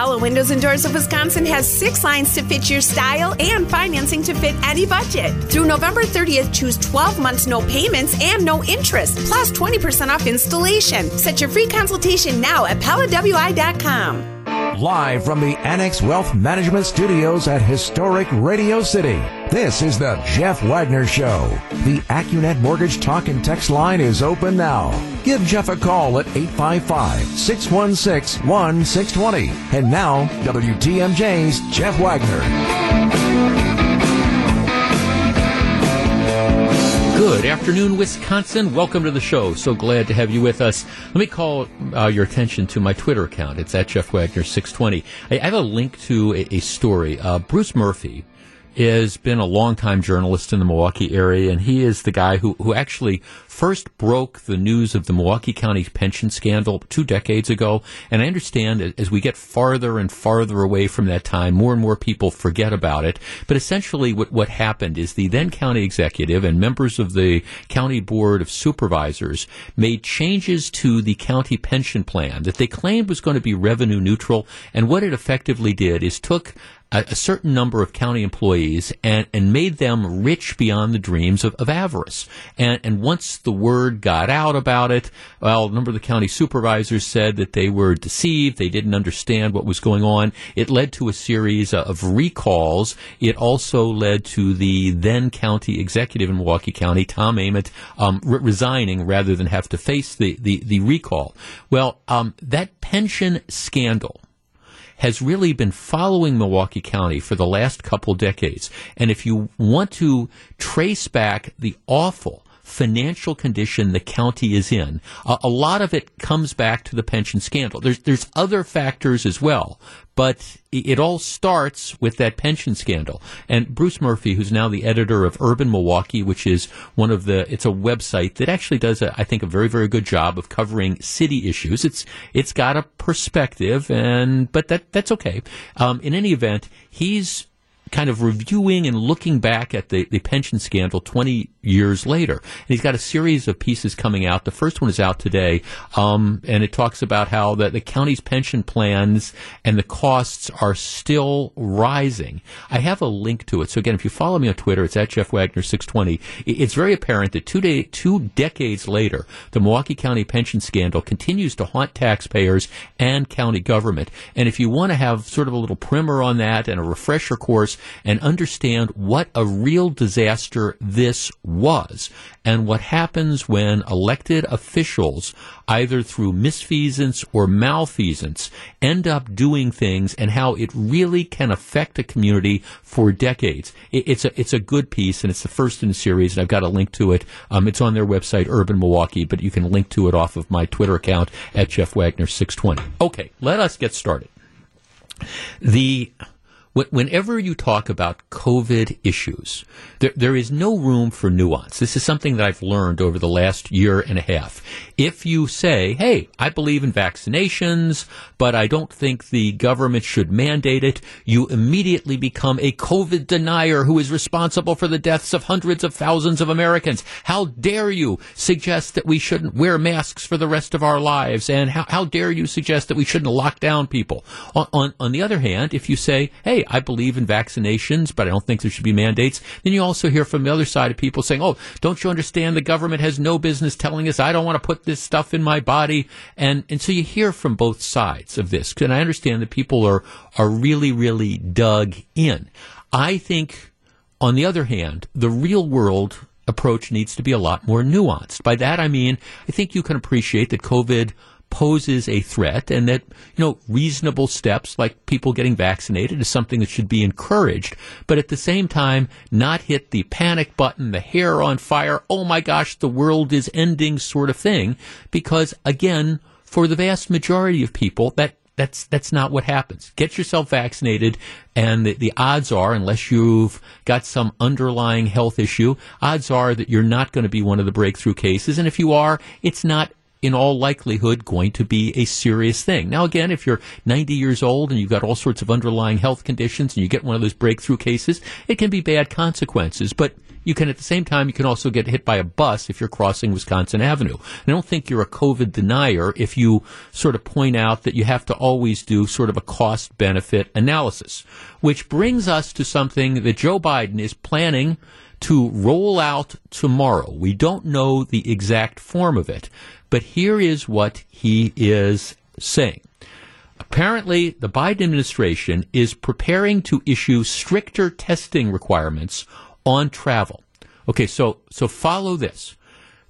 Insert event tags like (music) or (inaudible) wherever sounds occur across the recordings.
Pella Windows and Doors of Wisconsin has six lines to fit your style and financing to fit any budget. Through November 30th, choose 12 months no payments and no interest, plus 20% off installation. Set your free consultation now at PellaWI.com. Live from the Annex Wealth Management Studios at historic Radio City, this is the Jeff Wagner Show. The Accunet Mortgage Talk and Text line is open now. Give Jeff a call at 855 616 1620. And now, WTMJ's Jeff Wagner. Good afternoon, Wisconsin. Welcome to the show. So glad to have you with us. Let me call uh, your attention to my Twitter account. It's at Jeff Wagner 620. I, have a link to a, a story. Uh, Bruce Murphy has been a longtime journalist in the Milwaukee area, and he is the guy who, who actually first broke the news of the Milwaukee County pension scandal two decades ago. And I understand as we get farther and farther away from that time, more and more people forget about it. But essentially, what, what happened is the then county executive and members of the county board of supervisors made changes to the county pension plan that they claimed was going to be revenue neutral. And what it effectively did is took a, a, certain number of county employees and, and made them rich beyond the dreams of, of avarice. And, and once the word got out about it, well, a number of the county supervisors said that they were deceived. They didn't understand what was going on. It led to a series of recalls. It also led to the then county executive in Milwaukee County, Tom Ament, um, re- resigning rather than have to face the, the, the recall. Well, um, that pension scandal has really been following Milwaukee County for the last couple decades. And if you want to trace back the awful financial condition the county is in. Uh, a lot of it comes back to the pension scandal. There's there's other factors as well, but it, it all starts with that pension scandal. And Bruce Murphy, who's now the editor of Urban Milwaukee, which is one of the it's a website that actually does a, I think a very very good job of covering city issues. It's it's got a perspective, and but that that's okay. Um, in any event, he's kind of reviewing and looking back at the, the pension scandal 20 years later. And he's got a series of pieces coming out. The first one is out today, um, and it talks about how the, the county's pension plans and the costs are still rising. I have a link to it. So again, if you follow me on Twitter, it's at Jeff Wagner 620. It's very apparent that two, day, two decades later, the Milwaukee County pension scandal continues to haunt taxpayers and county government. And if you want to have sort of a little primer on that and a refresher course, and understand what a real disaster this was and what happens when elected officials, either through misfeasance or malfeasance, end up doing things and how it really can affect a community for decades. it's a it's a good piece and it's the first in the series and I've got a link to it. Um, it's on their website, Urban Milwaukee, but you can link to it off of my Twitter account at Jeff Wagner 620. Okay, let us get started. The whenever you talk about COVID issues, there, there is no room for nuance. This is something that I've learned over the last year and a half. If you say, hey, I believe in vaccinations, but I don't think the government should mandate it, you immediately become a COVID denier who is responsible for the deaths of hundreds of thousands of Americans. How dare you suggest that we shouldn't wear masks for the rest of our lives? And how, how dare you suggest that we shouldn't lock down people? On, on, on the other hand, if you say, hey, I believe in vaccinations, but I don't think there should be mandates. Then you also hear from the other side of people saying, oh, don't you understand the government has no business telling us I don't want to put this stuff in my body? And, and so you hear from both sides of this. And I understand that people are, are really, really dug in. I think, on the other hand, the real world approach needs to be a lot more nuanced. By that I mean, I think you can appreciate that COVID poses a threat and that, you know, reasonable steps like people getting vaccinated is something that should be encouraged, but at the same time, not hit the panic button, the hair on fire, oh my gosh, the world is ending sort of thing, because again, for the vast majority of people, that that's that's not what happens. Get yourself vaccinated, and the, the, odds are, unless you've got some underlying health issue, odds are that you're not going to be one of the breakthrough cases. And if you are, it's not in all likelihood going to be a serious thing. Now, again, if you're 90 years old and you've got all sorts of underlying health conditions and you get one of those breakthrough cases, it can be bad consequences. But you can at the same time you can also get hit by a bus if you're crossing Wisconsin Avenue. I don't think you're a COVID denier if you sort of point out that you have to always do sort of a cost benefit analysis, which brings us to something that Joe Biden is planning to roll out tomorrow. We don't know the exact form of it, but here is what he is saying. Apparently, the Biden administration is preparing to issue stricter testing requirements on travel. Okay, so so follow this.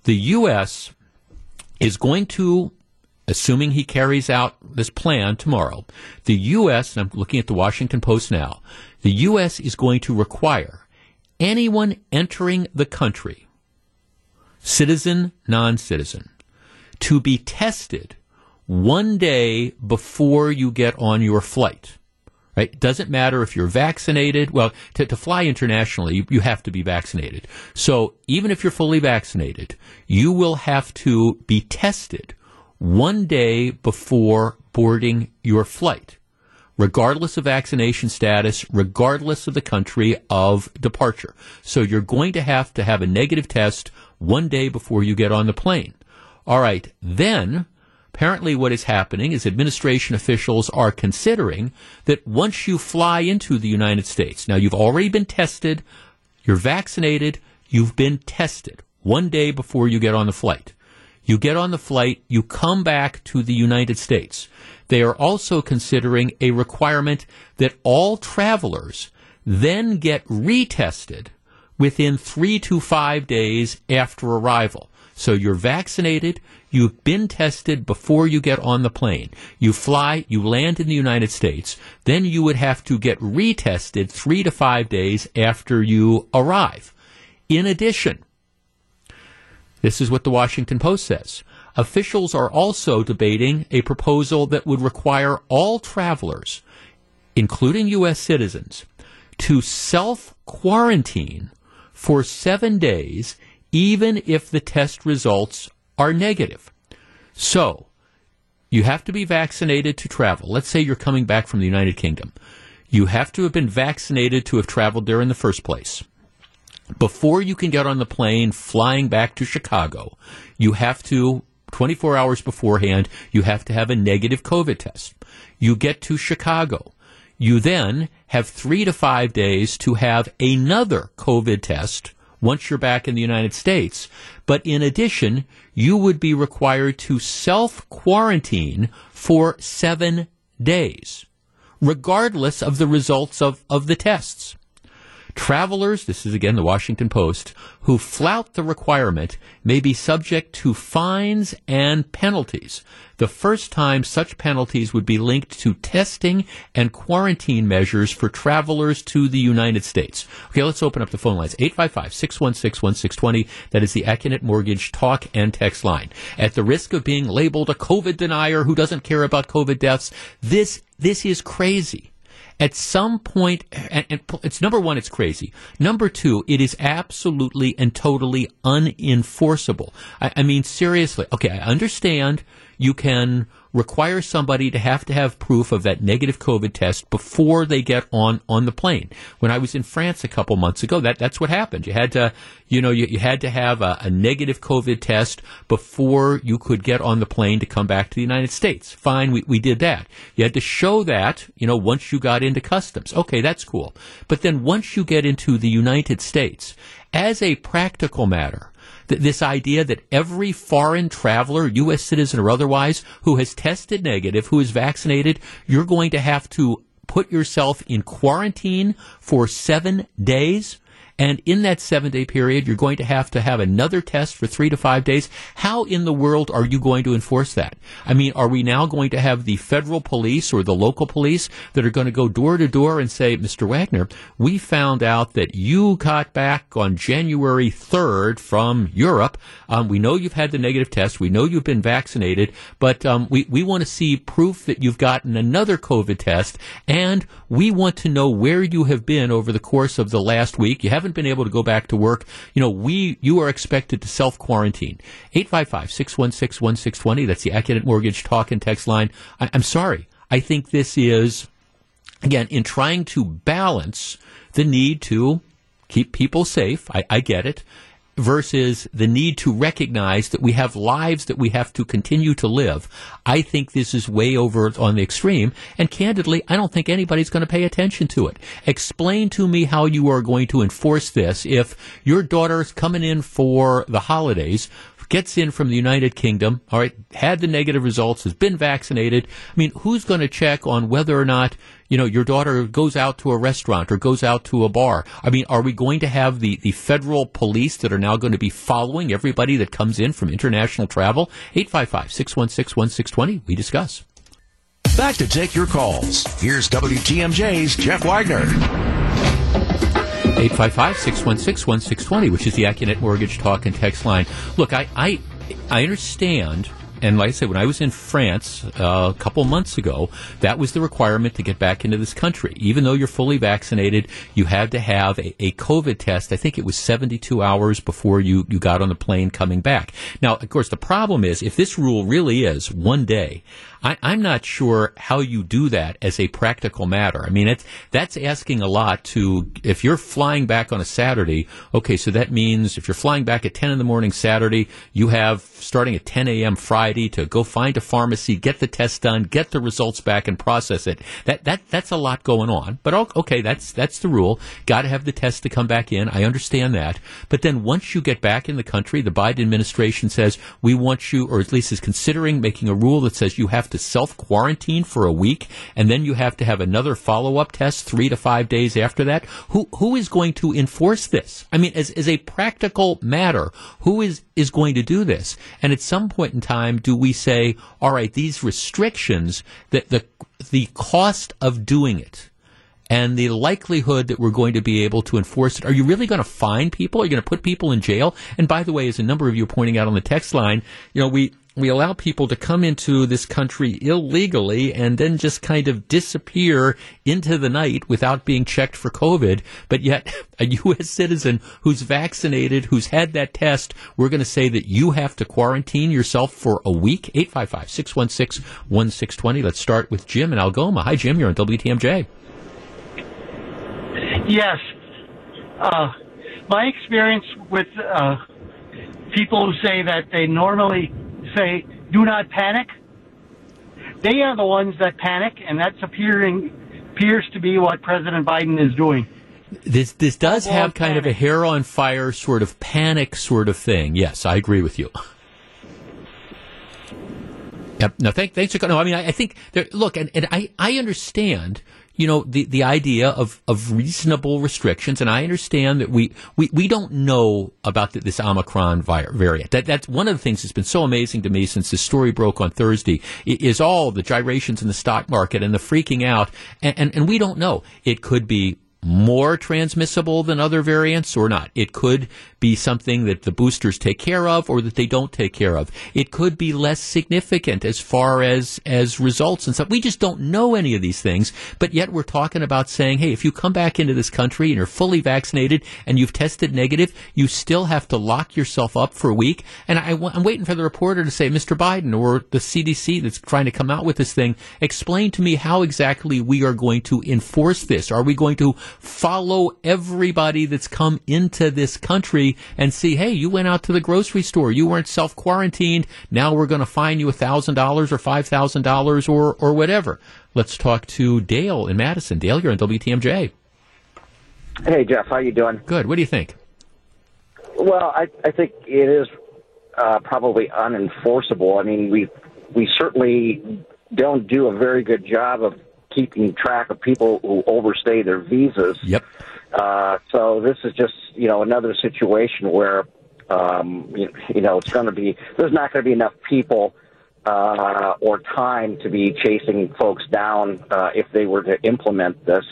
The U.S. is going to, assuming he carries out this plan tomorrow, the U.S. and I'm looking at the Washington Post now. The U.S. is going to require anyone entering the country, citizen, non-citizen, to be tested one day before you get on your flight. Right? Doesn't matter if you're vaccinated. Well, to, to fly internationally, you, you have to be vaccinated. So even if you're fully vaccinated, you will have to be tested one day before boarding your flight, regardless of vaccination status, regardless of the country of departure. So you're going to have to have a negative test one day before you get on the plane. All right. Then Apparently, what is happening is administration officials are considering that once you fly into the United States, now you've already been tested, you're vaccinated, you've been tested one day before you get on the flight. You get on the flight, you come back to the United States. They are also considering a requirement that all travelers then get retested within three to five days after arrival. So you're vaccinated, You've been tested before you get on the plane. You fly, you land in the United States. Then you would have to get retested three to five days after you arrive. In addition, this is what the Washington Post says. Officials are also debating a proposal that would require all travelers, including U.S. citizens, to self quarantine for seven days, even if the test results are negative. So, you have to be vaccinated to travel. Let's say you're coming back from the United Kingdom. You have to have been vaccinated to have traveled there in the first place. Before you can get on the plane flying back to Chicago, you have to, 24 hours beforehand, you have to have a negative COVID test. You get to Chicago. You then have three to five days to have another COVID test once you're back in the United States. But in addition, you would be required to self quarantine for seven days, regardless of the results of, of the tests. Travelers, this is again the Washington Post, who flout the requirement may be subject to fines and penalties. The first time such penalties would be linked to testing and quarantine measures for travelers to the United States. Okay, let's open up the phone lines. 855-616-1620. That is the Accunet Mortgage talk and text line. At the risk of being labeled a COVID denier who doesn't care about COVID deaths, this, this is crazy at some point, and, and it's number one, it's crazy. Number two, it is absolutely and totally unenforceable. I, I mean, seriously. Okay, I understand you can require somebody to have to have proof of that negative COVID test before they get on, on the plane. When I was in France a couple months ago, that, that's what happened. You had to, you know, you, you had to have a, a negative COVID test before you could get on the plane to come back to the United States. Fine, we, we did that. You had to show that, you know, once you got into customs. Okay, that's cool. But then once you get into the United States, as a practical matter, th- this idea that every foreign traveler, U.S. citizen or otherwise, who has tested negative, who is vaccinated, you're going to have to put yourself in quarantine for seven days and in that seven day period, you're going to have to have another test for three to five days. How in the world are you going to enforce that? I mean, are we now going to have the federal police or the local police that are going to go door to door and say, Mr. Wagner, we found out that you got back on January 3rd from Europe. Um, we know you've had the negative test. We know you've been vaccinated, but um, we, we want to see proof that you've gotten another COVID test, and we want to know where you have been over the course of the last week. You haven't haven't been able to go back to work, you know, we, you are expected to self quarantine. 855-616-1620. That's the Accunet Mortgage talk and text line. I, I'm sorry. I think this is, again, in trying to balance the need to keep people safe. I, I get it versus the need to recognize that we have lives that we have to continue to live. I think this is way over on the extreme, and candidly, I don't think anybody's going to pay attention to it. Explain to me how you are going to enforce this if your daughter's coming in for the holidays gets in from the United Kingdom, all right, had the negative results, has been vaccinated. I mean, who's going to check on whether or not, you know, your daughter goes out to a restaurant or goes out to a bar? I mean, are we going to have the, the federal police that are now going to be following everybody that comes in from international travel? 855 616 1620. We discuss. Back to take your calls. Here's WTMJ's Jeff Wagner. 855-616-1620, which is the Accunet Mortgage Talk and Text line. Look, I, I, I understand and like I said, when I was in France uh, a couple months ago, that was the requirement to get back into this country. Even though you're fully vaccinated, you had to have a, a COVID test. I think it was 72 hours before you, you got on the plane coming back. Now, of course, the problem is if this rule really is one day, I, am not sure how you do that as a practical matter. I mean, it's, that's asking a lot to, if you're flying back on a Saturday, okay, so that means if you're flying back at 10 in the morning Saturday, you have starting at 10 a.m. Friday to go find a pharmacy, get the test done, get the results back and process it. That, that, that's a lot going on. But okay, that's, that's the rule. Got to have the test to come back in. I understand that. But then once you get back in the country, the Biden administration says, we want you, or at least is considering making a rule that says you have to self quarantine for a week, and then you have to have another follow up test three to five days after that. Who who is going to enforce this? I mean, as as a practical matter, who is is going to do this? And at some point in time, do we say, all right, these restrictions that the the cost of doing it and the likelihood that we're going to be able to enforce it. Are you really going to fine people? Are you going to put people in jail? And by the way, as a number of you are pointing out on the text line, you know, we, we allow people to come into this country illegally and then just kind of disappear into the night without being checked for COVID. But yet, (laughs) a U.S. citizen who's vaccinated, who's had that test, we're going to say that you have to quarantine yourself for a week. 855 616 1620. Let's start with Jim in Algoma. Hi, Jim. You're on WTMJ. Yes. Uh, my experience with uh, people who say that they normally say, do not panic. They are the ones that panic, and that's appearing appears to be what President Biden is doing. This this does have kind panic. of a hair on fire sort of panic sort of thing. Yes, I agree with you. Yep. No, thank, thanks for no. I mean, I, I think there, look, and, and I I understand you know, the, the idea of, of reasonable restrictions. And I understand that we, we, we don't know about the, this Omicron variant. That, that's one of the things that's been so amazing to me since this story broke on Thursday is all the gyrations in the stock market and the freaking out. And, and, and we don't know. It could be more transmissible than other variants or not. It could be something that the boosters take care of or that they don't take care of. It could be less significant as far as, as results and stuff. We just don't know any of these things, but yet we're talking about saying, hey, if you come back into this country and you're fully vaccinated and you've tested negative, you still have to lock yourself up for a week. And I, am waiting for the reporter to say, Mr. Biden or the CDC that's trying to come out with this thing, explain to me how exactly we are going to enforce this. Are we going to follow everybody that's come into this country and see, hey, you went out to the grocery store, you weren't self quarantined, now we're going to fine you $1,000 or $5,000 or, or whatever. Let's talk to Dale in Madison. Dale, you're on WTMJ. Hey, Jeff, how you doing? Good. What do you think? Well, I, I think it is uh, probably unenforceable. I mean, we we certainly don't do a very good job of keeping track of people who overstay their visas. Yep. Uh, so this is just you know another situation where um, you, you know it's going to be there's not going to be enough people uh, or time to be chasing folks down uh, if they were to implement this.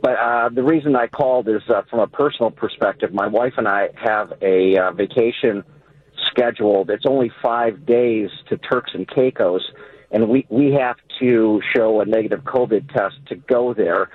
But uh, the reason I called is uh, from a personal perspective. My wife and I have a uh, vacation scheduled. It's only five days to Turks and Caicos and we we have to show a negative COVID test to go there.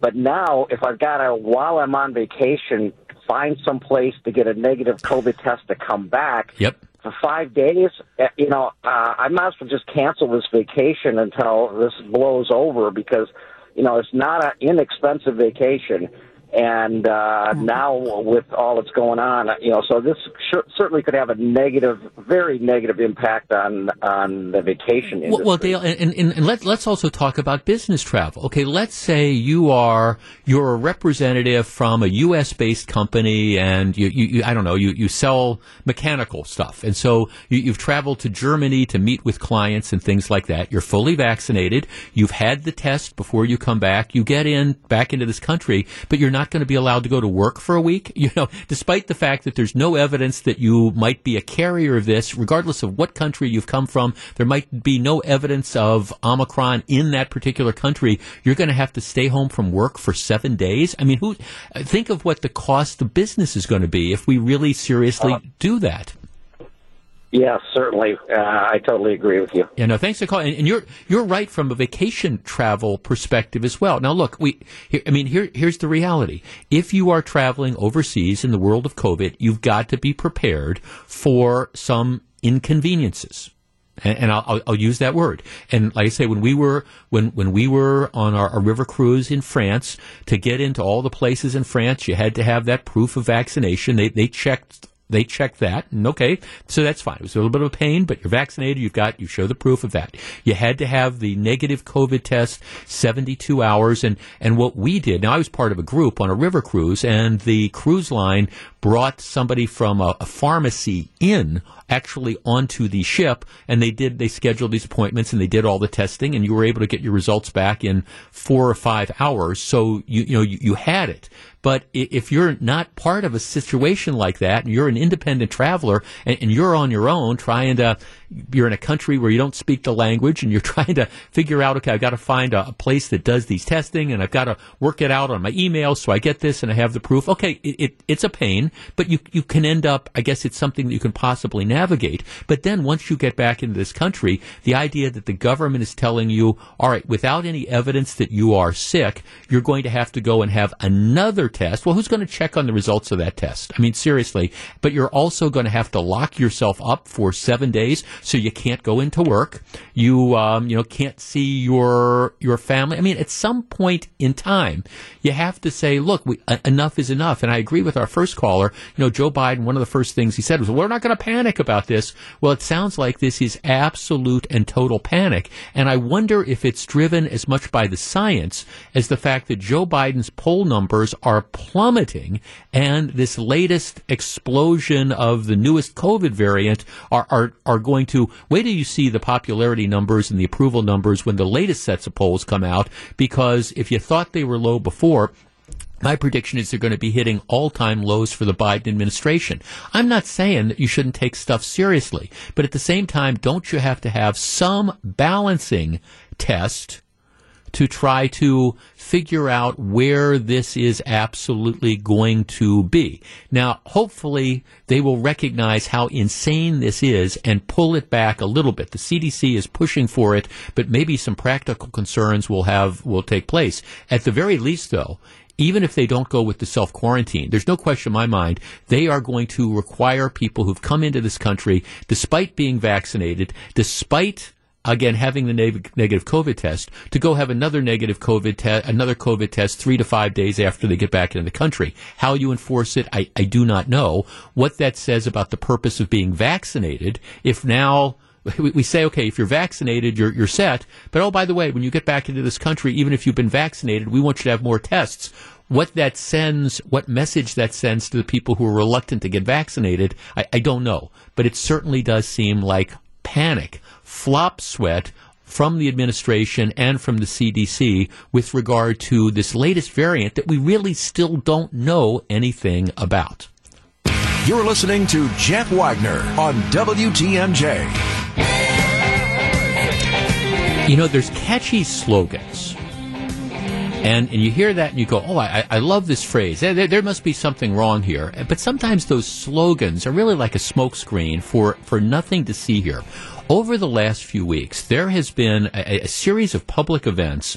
But now, if I've got to while I'm on vacation, find some place to get a negative COVID test to come back. Yep. For five days, eh, you know, uh, I might as well just cancel this vacation until this blows over because, you know, it's not an inexpensive vacation and uh, now with all that's going on, you know, so this sh- certainly could have a negative, very negative impact on on the vacation industry. Well, well Dale, and, and, and let, let's also talk about business travel. Okay, let's say you are you're a representative from a U.S. based company, and you, you, you, I don't know you, you sell mechanical stuff, and so you, you've traveled to Germany to meet with clients and things like that. You're fully vaccinated. You've had the test before you come back. You get in back into this country, but you're not going to be allowed to go to work for a week. You know, (laughs) despite the fact that there's no evidence that you might be a carrier of this, regardless of what country you've come from, there might be no evidence of Omicron in that particular country. You're going to have to stay home from work for seven days. I mean, who? Think of what the cost of business is going to be if we really seriously uh, do that. Yeah, certainly. Uh, I totally agree with you. Yeah, no, thanks for calling. And, you're you're right from a vacation travel perspective as well. Now, look, we, I mean, here here's the reality. If you are traveling overseas in the world of COVID, you've got to be prepared for some inconveniences. And, and I'll, I'll, use that word. And like I say, when we were when when we were on our, our river cruise in France, to get into all the places in France, you had to have that proof of vaccination. They they checked they checked that, and okay, so that's fine. It was a little bit of a pain, but you're vaccinated. You've got you show the proof of that. You had to have the negative COVID test 72 hours, and and what we did. Now I was part of a group on a river cruise, and the cruise line brought somebody from a, a pharmacy in actually onto the ship, and they did they scheduled these appointments and they did all the testing, and you were able to get your results back in four or five hours. So you you know you, you had it. But if you're not part of a situation like that, and you're an independent traveler, and, and, you're on your own trying to, you're in a country where you don't speak the language, and you're (laughs) trying to figure out, okay, I've got to find a, a place that does these testing, and I've got to work it out on my email so I get this and I have the proof. Okay, it, it, it's a pain, but you you can end up. I guess it's something that you can possibly navigate. But then once you get back into this country, the idea that the government is telling you, all right, without any evidence that you are sick, you're going to have to go and have another test. Well, who's going to check on the results of that test? I mean, seriously. But you're also going to have to lock yourself up for seven days, so you can't go into work. You, um, you know, can't see your your family. I mean, at some point in time, you have to say, look, we, enough is enough. And I agree with our first caller. You know, Joe Biden. One of the first things he said was, "We're not going to panic about this." Well, it sounds like this is absolute and total panic, and I wonder if it's driven as much by the science as the fact that Joe Biden's poll numbers are plummeting, and this latest explosion of the newest COVID variant are, are, are going to wait till you see the popularity numbers and the approval numbers when the latest sets of polls come out, because if you thought they were low before, my prediction is they're going to be hitting all time lows for the Biden administration. I'm not saying that you shouldn't take stuff seriously, but at the same time, don't you have to have some balancing test to try to figure out where this is absolutely going to be. Now, hopefully, they will recognize how insane this is and pull it back a little bit. The CDC is pushing for it, but maybe some practical concerns will have will take place. At the very least, though, even if they don't go with the self quarantine, there's no question in my mind they are going to require people who've come into this country, despite being vaccinated, despite again having the negative COVID test to go have another negative COVID test, another COVID test three to five days after they get back into the country. How you enforce it, I, I do not know. What that says about the purpose of being vaccinated, if now (laughs) we, say, okay, if you're vaccinated, you're, you're set. But oh, by the way, when you get back into this country, even if you've been vaccinated, we want you to have more tests. What that sends, what message that sends to the people who are reluctant to get vaccinated, I, I don't know. But it certainly does seem like panic flop sweat from the administration and from the CDC with regard to this latest variant that we really still don't know anything about. You're listening to Jeff Wagner on WTMJ. You know, there's catchy slogans. And, and you hear that and you go, oh, I, I love this phrase. There, there must be something wrong here. But sometimes those slogans are really like a smokescreen for, for nothing to see here. Over the last few weeks, there has been a, a series of public events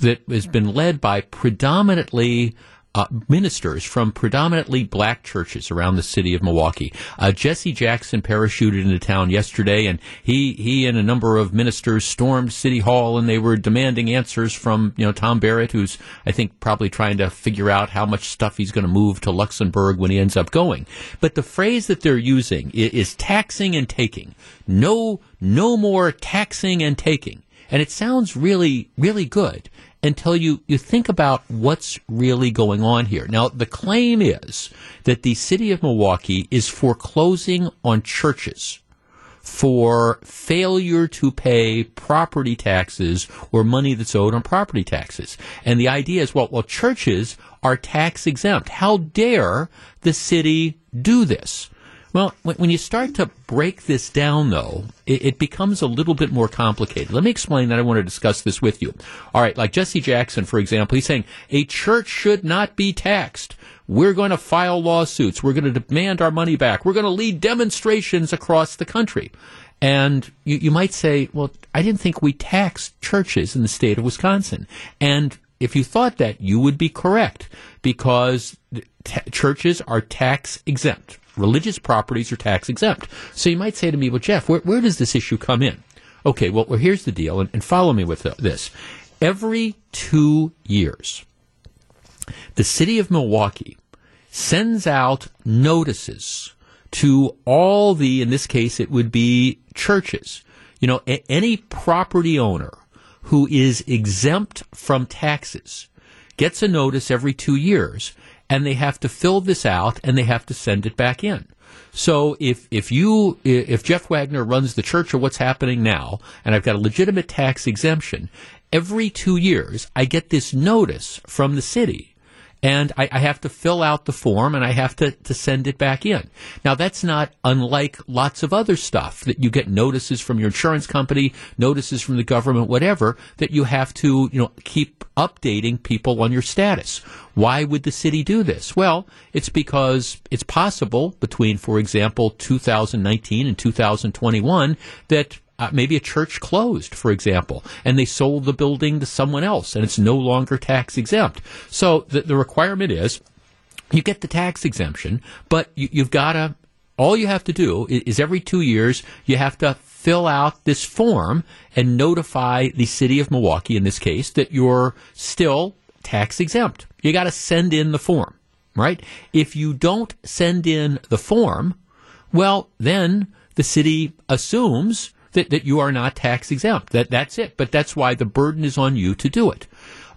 that has been led by predominantly uh, ministers from predominantly black churches around the city of Milwaukee. Uh, Jesse Jackson parachuted into town yesterday, and he he and a number of ministers stormed City Hall, and they were demanding answers from you know Tom Barrett, who's I think probably trying to figure out how much stuff he's going to move to Luxembourg when he ends up going. But the phrase that they're using is, is taxing and taking. No, no more taxing and taking. And it sounds really, really good until you, you think about what's really going on here. Now, the claim is that the city of Milwaukee is foreclosing on churches for failure to pay property taxes or money that's owed on property taxes. And the idea is, well, well, churches are tax exempt. How dare the city do this? Well, when you start to break this down, though, it, becomes a little bit more complicated. Let me explain that. I want to discuss this with you. All right, like Jesse Jackson, for example, he's saying a church should not be taxed. We're going to file lawsuits. We're going to demand our money back. We're going to lead demonstrations across the country. And you, you might say, well, I didn't think we taxed churches in the state of Wisconsin. And if you thought that, you would be correct because t- churches are tax exempt religious properties are tax exempt. So you might say to me, well, Jeff, where, where does this issue come in? Okay, well, well here's the deal, and, and follow me with this. Every two years, the city of Milwaukee sends out notices to all the, in this case, it would be churches. You know, a- any property owner who is exempt from taxes gets a notice every two years and they have to fill this out and they have to send it back in. So if if you if Jeff Wagner runs the church or what's happening now, and I've got a legitimate tax exemption, every two years I get this notice from the city and I, I, have to fill out the form and I have to, to send it back in. Now that's not unlike lots of other stuff that you get notices from your insurance company, notices from the government, whatever, that you have to, you know, keep updating people on your status. Why would the city do this? Well, it's because it's possible between, for example, 2019 and 2021 that uh, maybe a church closed, for example, and they sold the building to someone else, and it's no longer tax exempt. So the, the requirement is you get the tax exemption, but you, you've got to. All you have to do is, is every two years you have to fill out this form and notify the city of Milwaukee, in this case, that you're still tax exempt. You got to send in the form, right? If you don't send in the form, well, then the city assumes that, that you are not tax exempt. That that's it. But that's why the burden is on you to do it.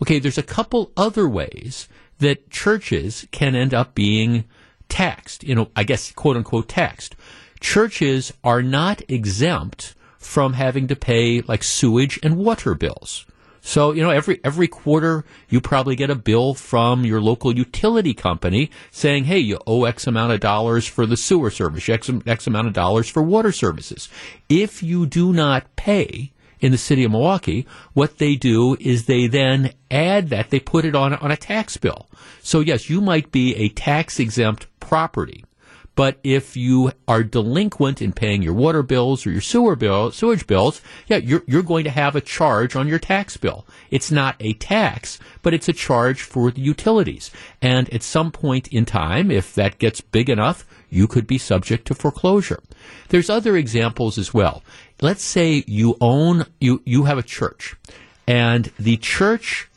Okay, there's a couple other ways that churches can end up being taxed, you know, I guess quote unquote taxed. Churches are not exempt from having to pay like sewage and water bills. So, you know, every, every quarter you probably get a bill from your local utility company saying, hey, you owe X amount of dollars for the sewer service, X, X amount of dollars for water services. If you do not pay in the city of Milwaukee, what they do is they then add that, they put it on, on a tax bill. So yes, you might be a tax exempt property but if you are delinquent in paying your water bills or your sewer bill, sewage bills, yeah, you're, you're going to have a charge on your tax bill. It's not a tax, but it's a charge for the utilities. And at some point in time, if that gets big enough, you could be subject to foreclosure. There's other examples as well. Let's say you own, you, you have a church and the church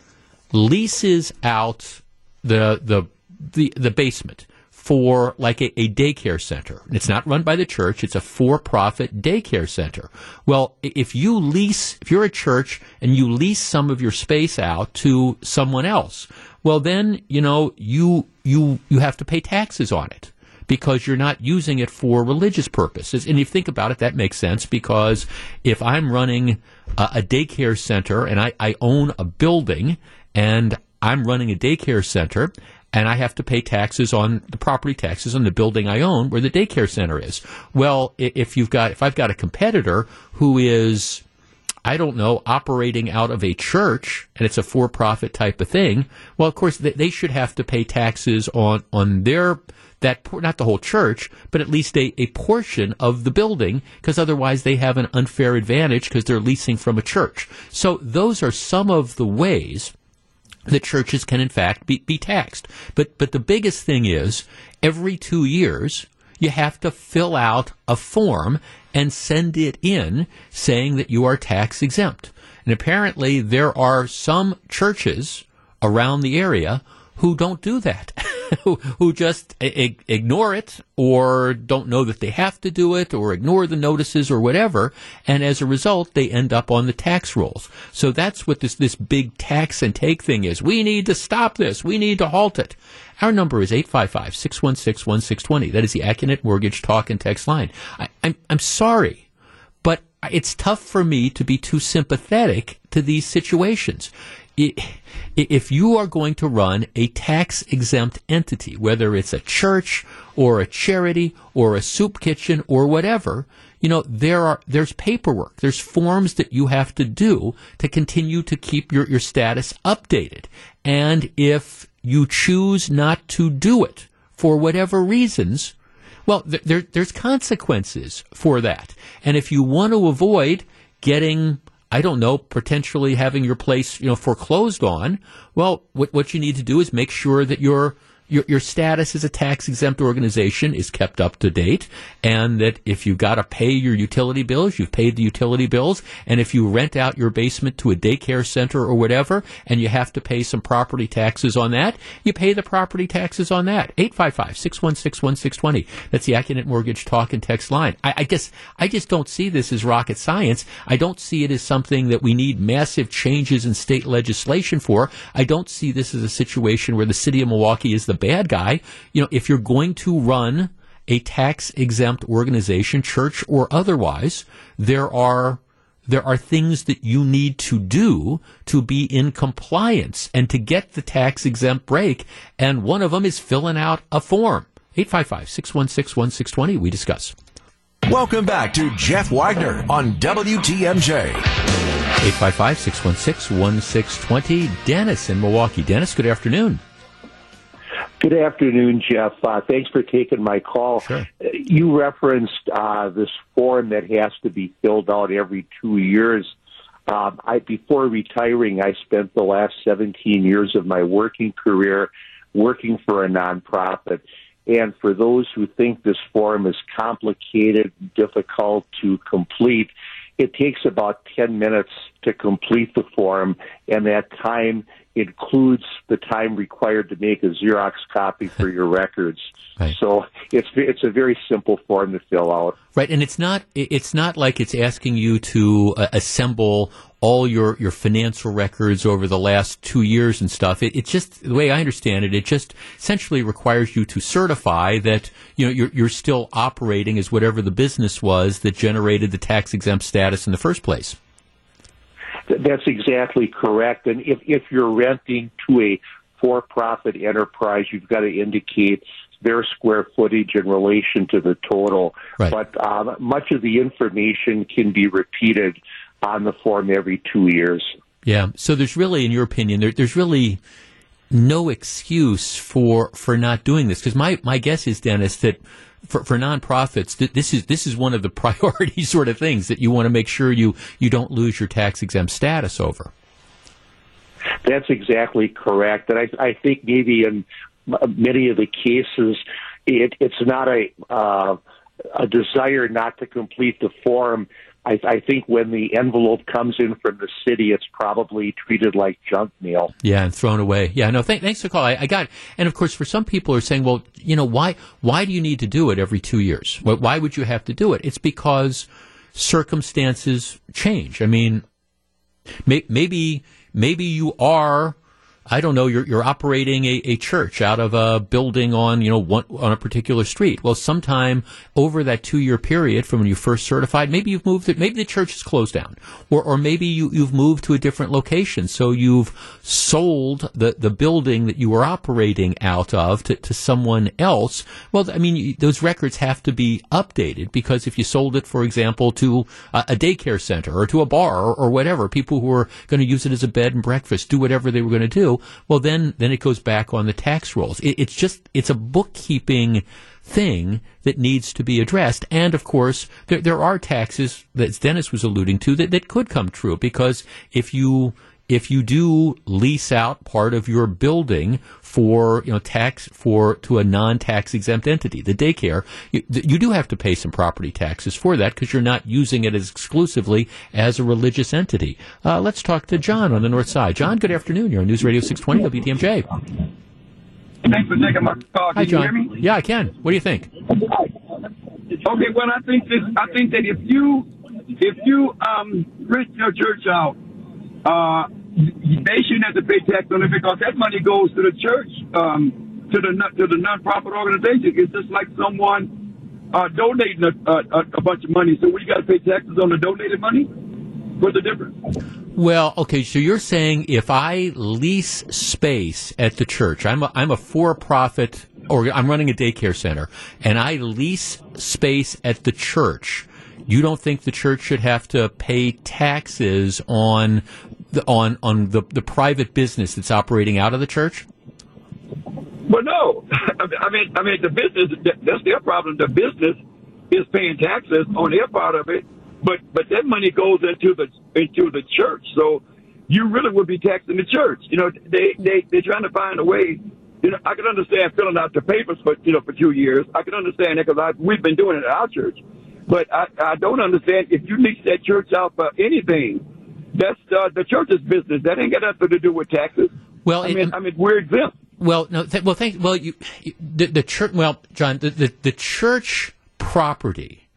leases out the, the, the, the basement for like a, a, daycare center. It's not run by the church. It's a for-profit daycare center. Well, if you lease, if you're a church and you lease some of your space out to someone else, well, then, you know, you, you, you have to pay taxes on it because you're not using it for religious purposes. And if you think about it, that makes sense because if I'm running a, a daycare center and I, I own a building and I'm running a daycare center and I have to pay taxes on the property taxes on the building I own where the daycare center is. Well, if you've got, if I've got a competitor who is, I don't know, operating out of a church and it's a for profit type of thing, well, of course, they, should have to pay taxes on, on their, that, not the whole church, but at least a, a portion of the building because otherwise they have an unfair advantage because they're leasing from a church. So those are some of the ways that churches can in fact be, be taxed. But but the biggest thing is every two years you have to fill out a form and send it in saying that you are tax exempt. And apparently there are some churches around the area who don't do that, (laughs) (laughs) who, just I- ignore it or don't know that they have to do it or ignore the notices or whatever. And as a result, they end up on the tax rolls. So that's what this, this big tax and take thing is. We need to stop this. We need to halt it. Our number is 855-616-1620. That is the Accunet Mortgage talk and text line. I, I'm, I'm sorry, but it's tough for me to be too sympathetic to these situations if you are going to run a tax exempt entity, whether it's a church or a charity or a soup kitchen or whatever, you know, there are, there's paperwork, there's forms that you have to do to continue to keep your, your status updated. And if you choose not to do it for whatever reasons, well, there, there's consequences for that. And if you want to avoid getting I don't know, potentially having your place, you know, foreclosed on, well, what, what you need to do is make sure that you're your, your status as a tax exempt organization is kept up to date, and that if you've got to pay your utility bills, you've paid the utility bills, and if you rent out your basement to a daycare center or whatever, and you have to pay some property taxes on that, you pay the property taxes on that. 855 616 1620. That's the Accunet Mortgage talk and text line. I, I guess I just don't see this as rocket science. I don't see it as something that we need massive changes in state legislation for. I don't see this as a situation where the city of Milwaukee is the bad guy. You know, if you're going to run a tax exempt organization, church or otherwise, there are there are things that you need to do to be in compliance and to get the tax exempt break. And one of them is filling out a form. 855 616 1620. We discuss. Welcome back to Jeff Wagner on WTMJ. 855 616 1620. Dennis in Milwaukee. Dennis, good afternoon. Good afternoon, Jeff. Uh, thanks for taking my call. Sure. You referenced uh, this form that has to be filled out every two years. Um, I, before retiring, I spent the last 17 years of my working career working for a nonprofit. And for those who think this form is complicated, difficult to complete, it takes about 10 minutes to complete the form, and that time includes the time required to make a Xerox copy for your (laughs) records. Right. So it's it's a very simple form to fill out. Right, and it's not it's not like it's asking you to uh, assemble all your, your financial records over the last two years and stuff. It, it just the way I understand it, it just essentially requires you to certify that you know you're you're still operating as whatever the business was that generated the tax exempt status in the first place. That's exactly correct. And if, if you're renting to a for profit enterprise, you've got to indicate their square footage in relation to the total. Right. But um, much of the information can be repeated on the form every two years. Yeah. So there's really, in your opinion, there, there's really no excuse for for not doing this because my my guess is Dennis that for, for nonprofits, this is this is one of the (laughs) priority sort of things that you want to make sure you you don't lose your tax exempt status over. That's exactly correct, and I, I think maybe in many of the cases, it, it's not a uh, a desire not to complete the form. I, I think when the envelope comes in from the city, it's probably treated like junk mail. Yeah, and thrown away. Yeah, no. Th- thanks for calling. I, got, it. and of course, for some people are saying, well, you know, why why do you need to do it every two years? Why would you have to do it? It's because circumstances change. I mean, may, maybe maybe you are I don't know, you're, you're operating a, a church out of a building on, you know, one, on a particular street. Well, sometime over that two year period from when you first certified, maybe you've moved it, maybe the church is closed down, or, or maybe you, you've moved to a different location. So you've sold the, the building that you were operating out of to, to someone else. Well, I mean, those records have to be updated because if you sold it, for example, to a, a daycare center or to a bar or, or whatever, people who are going to use it as a bed and breakfast, do whatever they were going to do well, then then it goes back on the tax rolls. It, it's just it's a bookkeeping thing that needs to be addressed. And of course, there, there are taxes that Dennis was alluding to that, that could come true because if you if you do lease out part of your building for you know tax for to a non-tax exempt entity, the daycare, you, you do have to pay some property taxes for that because you're not using it as exclusively as a religious entity. Uh, let's talk to John on the north side. John, good afternoon. You're on News Radio 620 WTMJ. Thanks for taking my call. Can Hi, John. you hear me? Yeah, I can. What do you think? Okay, well, I think this. I think that if you if you um rent your church out, uh, they shouldn't have to pay tax on it because that money goes to the church, um, to the to the nonprofit organization. It's just like someone uh, donating a, a, a bunch of money. So we got to pay taxes on the donated money. What's the difference? Well, okay, so you're saying if I lease space at the church, I'm a, I'm a for-profit, or I'm running a daycare center, and I lease space at the church. You don't think the church should have to pay taxes on on on the the private business that's operating out of the church? Well, no. (laughs) I mean, I mean, the business. That's their problem. The business is paying taxes on their part of it, but but that money goes into the into the church. So you really would be taxing the church. You know, they they they're trying to find a way. You know, I can understand filling out the papers for you know for two years. I can understand that because we've been doing it at our church. But I, I don't understand if you lease that church out for anything. That's uh, the church's business. That ain't got nothing to do with taxes. Well, I it- mean, I mean, we're exempt. Well, no. Th- well, thank. Well, you, you- the, the church. Well, John, the, the the church property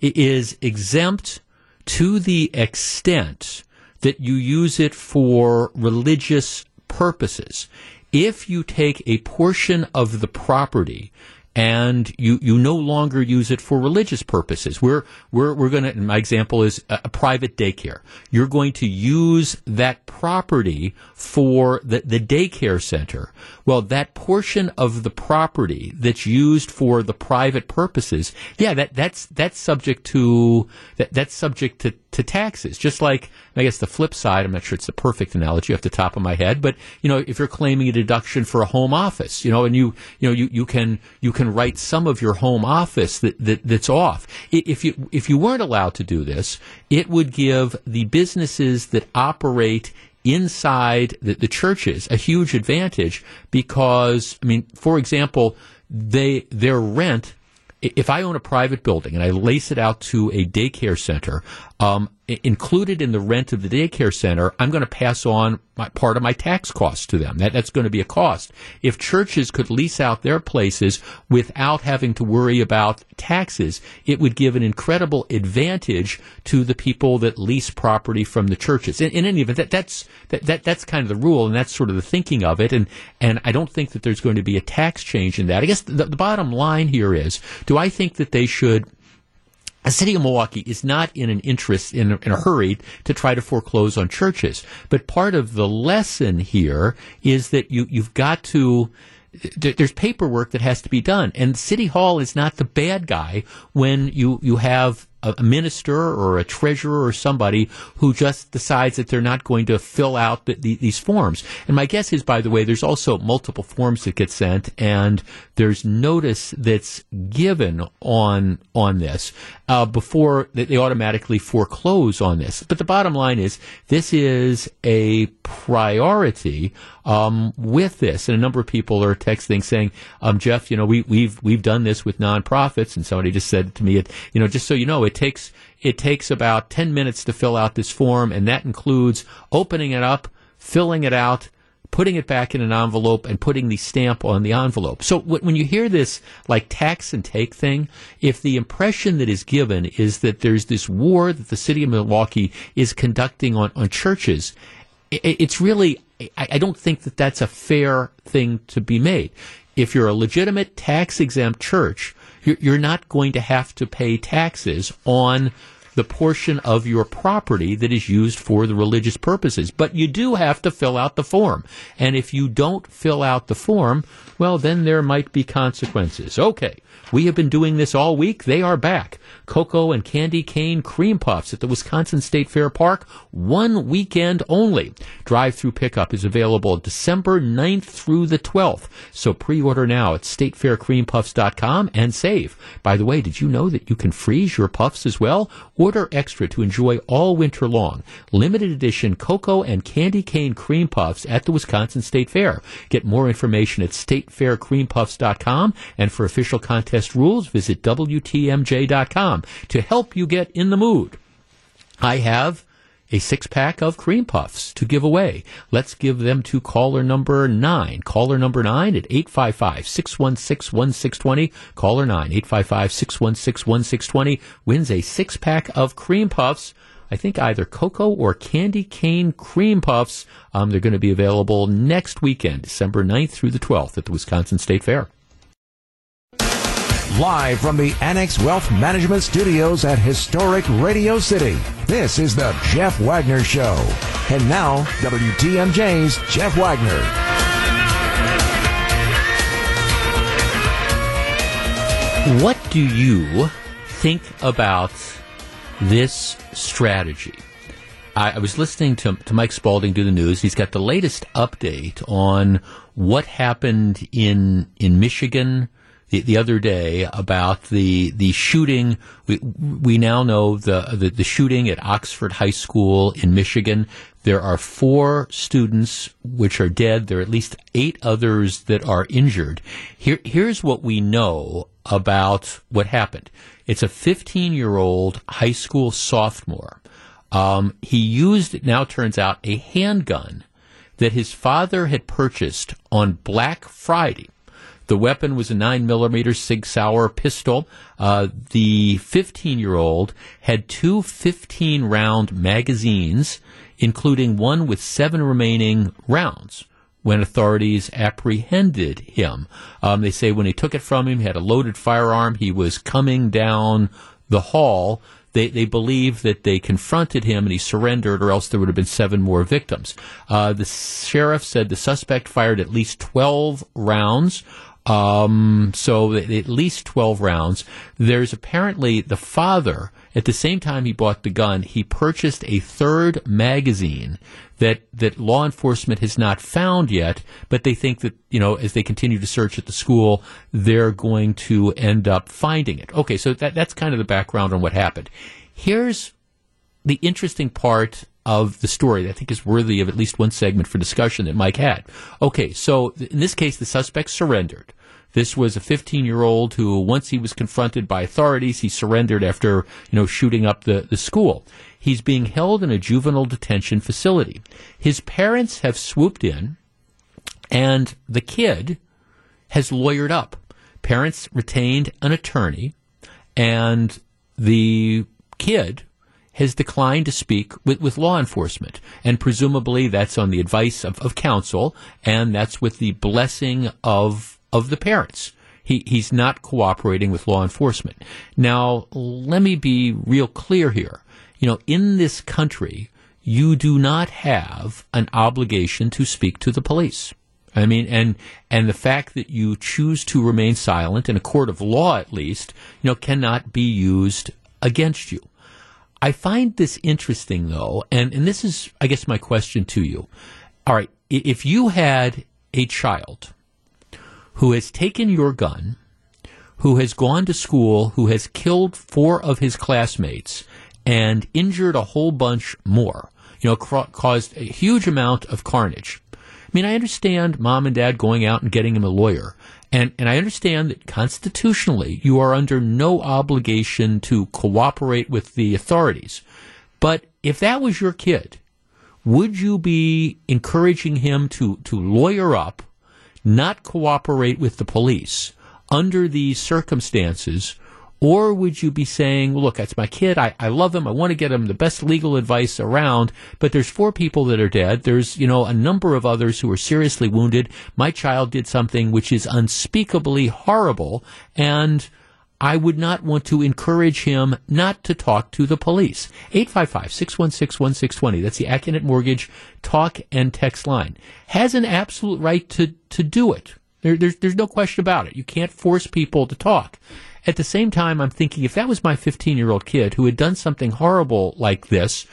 is exempt to the extent that you use it for religious purposes. If you take a portion of the property and you, you no longer use it for religious purposes. We're we're we're going to. My example is a, a private daycare. You're going to use that property for the the daycare center. Well, that portion of the property that's used for the private purposes, yeah, that that's that's subject to that that's subject to to taxes. Just like I guess the flip side. I'm not sure it's the perfect analogy off the top of my head, but you know, if you're claiming a deduction for a home office, you know, and you you know you, you can you can write some of your home office that, that that's off. If you if you weren't allowed to do this, it would give the businesses that operate inside the, the churches a huge advantage because I mean, for example, they their rent if I own a private building and I lease it out to a daycare center, um, included in the rent of the daycare center, I'm going to pass on my, part of my tax costs to them. That, that's going to be a cost. If churches could lease out their places without having to worry about taxes, it would give an incredible advantage to the people that lease property from the churches. In, in any event, that, that's that, that that's kind of the rule, and that's sort of the thinking of it. And and I don't think that there's going to be a tax change in that. I guess the, the bottom line here is: Do I think that they should? The city of Milwaukee is not in an interest in in a hurry to try to foreclose on churches, but part of the lesson here is that you you've got to there's paperwork that has to be done, and City Hall is not the bad guy when you you have a minister or a treasurer or somebody who just decides that they're not going to fill out the, the, these forms. And my guess is, by the way, there's also multiple forms that get sent, and there's notice that's given on on this uh, before they automatically foreclose on this. But the bottom line is, this is a priority um, with this, and a number of people are texting saying, um, "Jeff, you know, we, we've we've done this with nonprofits," and somebody just said to me, it, "You know, just so you know, it takes it takes about ten minutes to fill out this form, and that includes opening it up, filling it out." Putting it back in an envelope and putting the stamp on the envelope. So wh- when you hear this like tax and take thing, if the impression that is given is that there's this war that the city of Milwaukee is conducting on, on churches, it's really I, I don't think that that's a fair thing to be made. If you're a legitimate tax exempt church, you're, you're not going to have to pay taxes on the portion of your property that is used for the religious purposes. But you do have to fill out the form. And if you don't fill out the form, well, then there might be consequences. Okay. We have been doing this all week. They are back. Cocoa and candy cane cream puffs at the Wisconsin State Fair Park, one weekend only. Drive through pickup is available December 9th through the 12th. So pre order now at statefaircreampuffs.com and save. By the way, did you know that you can freeze your puffs as well? Or quarter extra to enjoy all winter long. Limited edition cocoa and candy cane cream puffs at the Wisconsin State Fair. Get more information at statefaircreampuffs.com and for official contest rules, visit WTMJ.com to help you get in the mood. I have a six pack of cream puffs to give away. Let's give them to caller number nine. Caller number nine at 855 616 1620. Caller nine, 855 616 1620 wins a six pack of cream puffs. I think either cocoa or candy cane cream puffs. Um, they're going to be available next weekend, December 9th through the 12th at the Wisconsin State Fair. Live from the Annex Wealth Management Studios at historic Radio City, this is the Jeff Wagner Show. And now, WTMJ's Jeff Wagner. What do you think about this strategy? I, I was listening to, to Mike Spalding do the news. He's got the latest update on what happened in in Michigan the, the other day about the the shooting. We we now know the, the the shooting at Oxford High School in Michigan. There are four students which are dead. There are at least eight others that are injured. Here here's what we know about what happened. It's a 15 year old high school sophomore. Um, he used, it now turns out, a handgun that his father had purchased on Black Friday. The weapon was a 9mm Sig Sauer pistol. Uh, the 15 year old had two 15 round magazines, including one with seven remaining rounds when authorities apprehended him. Um, they say when they took it from him, he had a loaded firearm. He was coming down the hall. They, they believe that they confronted him and he surrendered, or else there would have been seven more victims. Uh, the sheriff said the suspect fired at least 12 rounds. Um, so at least 12 rounds. There's apparently the father, at the same time he bought the gun, he purchased a third magazine that, that law enforcement has not found yet, but they think that, you know, as they continue to search at the school, they're going to end up finding it. Okay, so that, that's kind of the background on what happened. Here's the interesting part of the story that I think is worthy of at least one segment for discussion that Mike had. Okay, so in this case, the suspect surrendered. This was a 15 year old who, once he was confronted by authorities, he surrendered after, you know, shooting up the, the school. He's being held in a juvenile detention facility. His parents have swooped in, and the kid has lawyered up. Parents retained an attorney, and the kid has declined to speak with, with law enforcement. And presumably that's on the advice of, of counsel, and that's with the blessing of of the parents. He, he's not cooperating with law enforcement. Now, let me be real clear here. You know, in this country, you do not have an obligation to speak to the police. I mean, and and the fact that you choose to remain silent in a court of law, at least, you know, cannot be used against you. I find this interesting, though, and and this is, I guess, my question to you. All right, if you had a child who has taken your gun, who has gone to school, who has killed four of his classmates and injured a whole bunch more, you know, ca- caused a huge amount of carnage. I mean, I understand mom and dad going out and getting him a lawyer. And, and I understand that constitutionally you are under no obligation to cooperate with the authorities. But if that was your kid, would you be encouraging him to, to lawyer up not cooperate with the police under these circumstances? Or would you be saying, look, that's my kid. I, I love him. I want to get him the best legal advice around. But there's four people that are dead. There's, you know, a number of others who are seriously wounded. My child did something which is unspeakably horrible. And I would not want to encourage him not to talk to the police. 855-616-1620. That's the Accunet Mortgage talk and text line. Has an absolute right to, to do it. There, there's, there's no question about it. You can't force people to talk. At the same time, I'm thinking if that was my 15 year old kid who had done something horrible like this,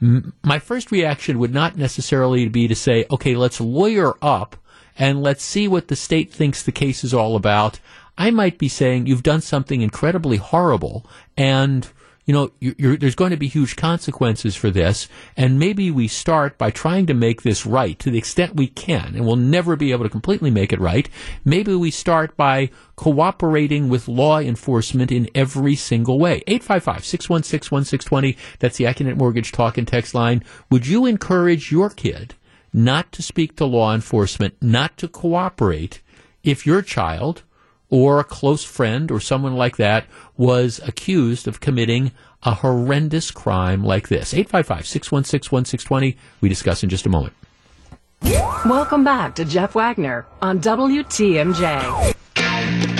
m- my first reaction would not necessarily be to say, okay, let's lawyer up and let's see what the state thinks the case is all about. I might be saying you've done something incredibly horrible and you know, you're, you're, there's going to be huge consequences for this, and maybe we start by trying to make this right to the extent we can, and we'll never be able to completely make it right. Maybe we start by cooperating with law enforcement in every single way. 855-616-1620, that's the Accunet Mortgage Talk and Text line. Would you encourage your kid not to speak to law enforcement, not to cooperate if your child or a close friend or someone like that was accused of committing a horrendous crime like this. 855 616 1620. We discuss in just a moment. Welcome back to Jeff Wagner on WTMJ.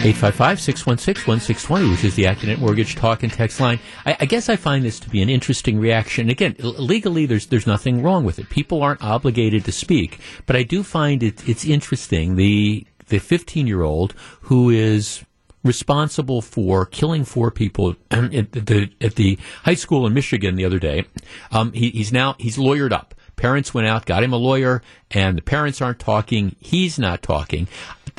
855-616-1620, which is the Accunet Mortgage Talk and Text line. I, I, guess I find this to be an interesting reaction. Again, legally, there's there's nothing wrong with it. People aren't obligated to speak, but I do find it it's interesting. The the 15 year old who is responsible for killing four people (clears throat) at the at the high school in Michigan the other day. Um, he, he's now he's lawyered up. Parents went out, got him a lawyer, and the parents aren't talking. He's not talking,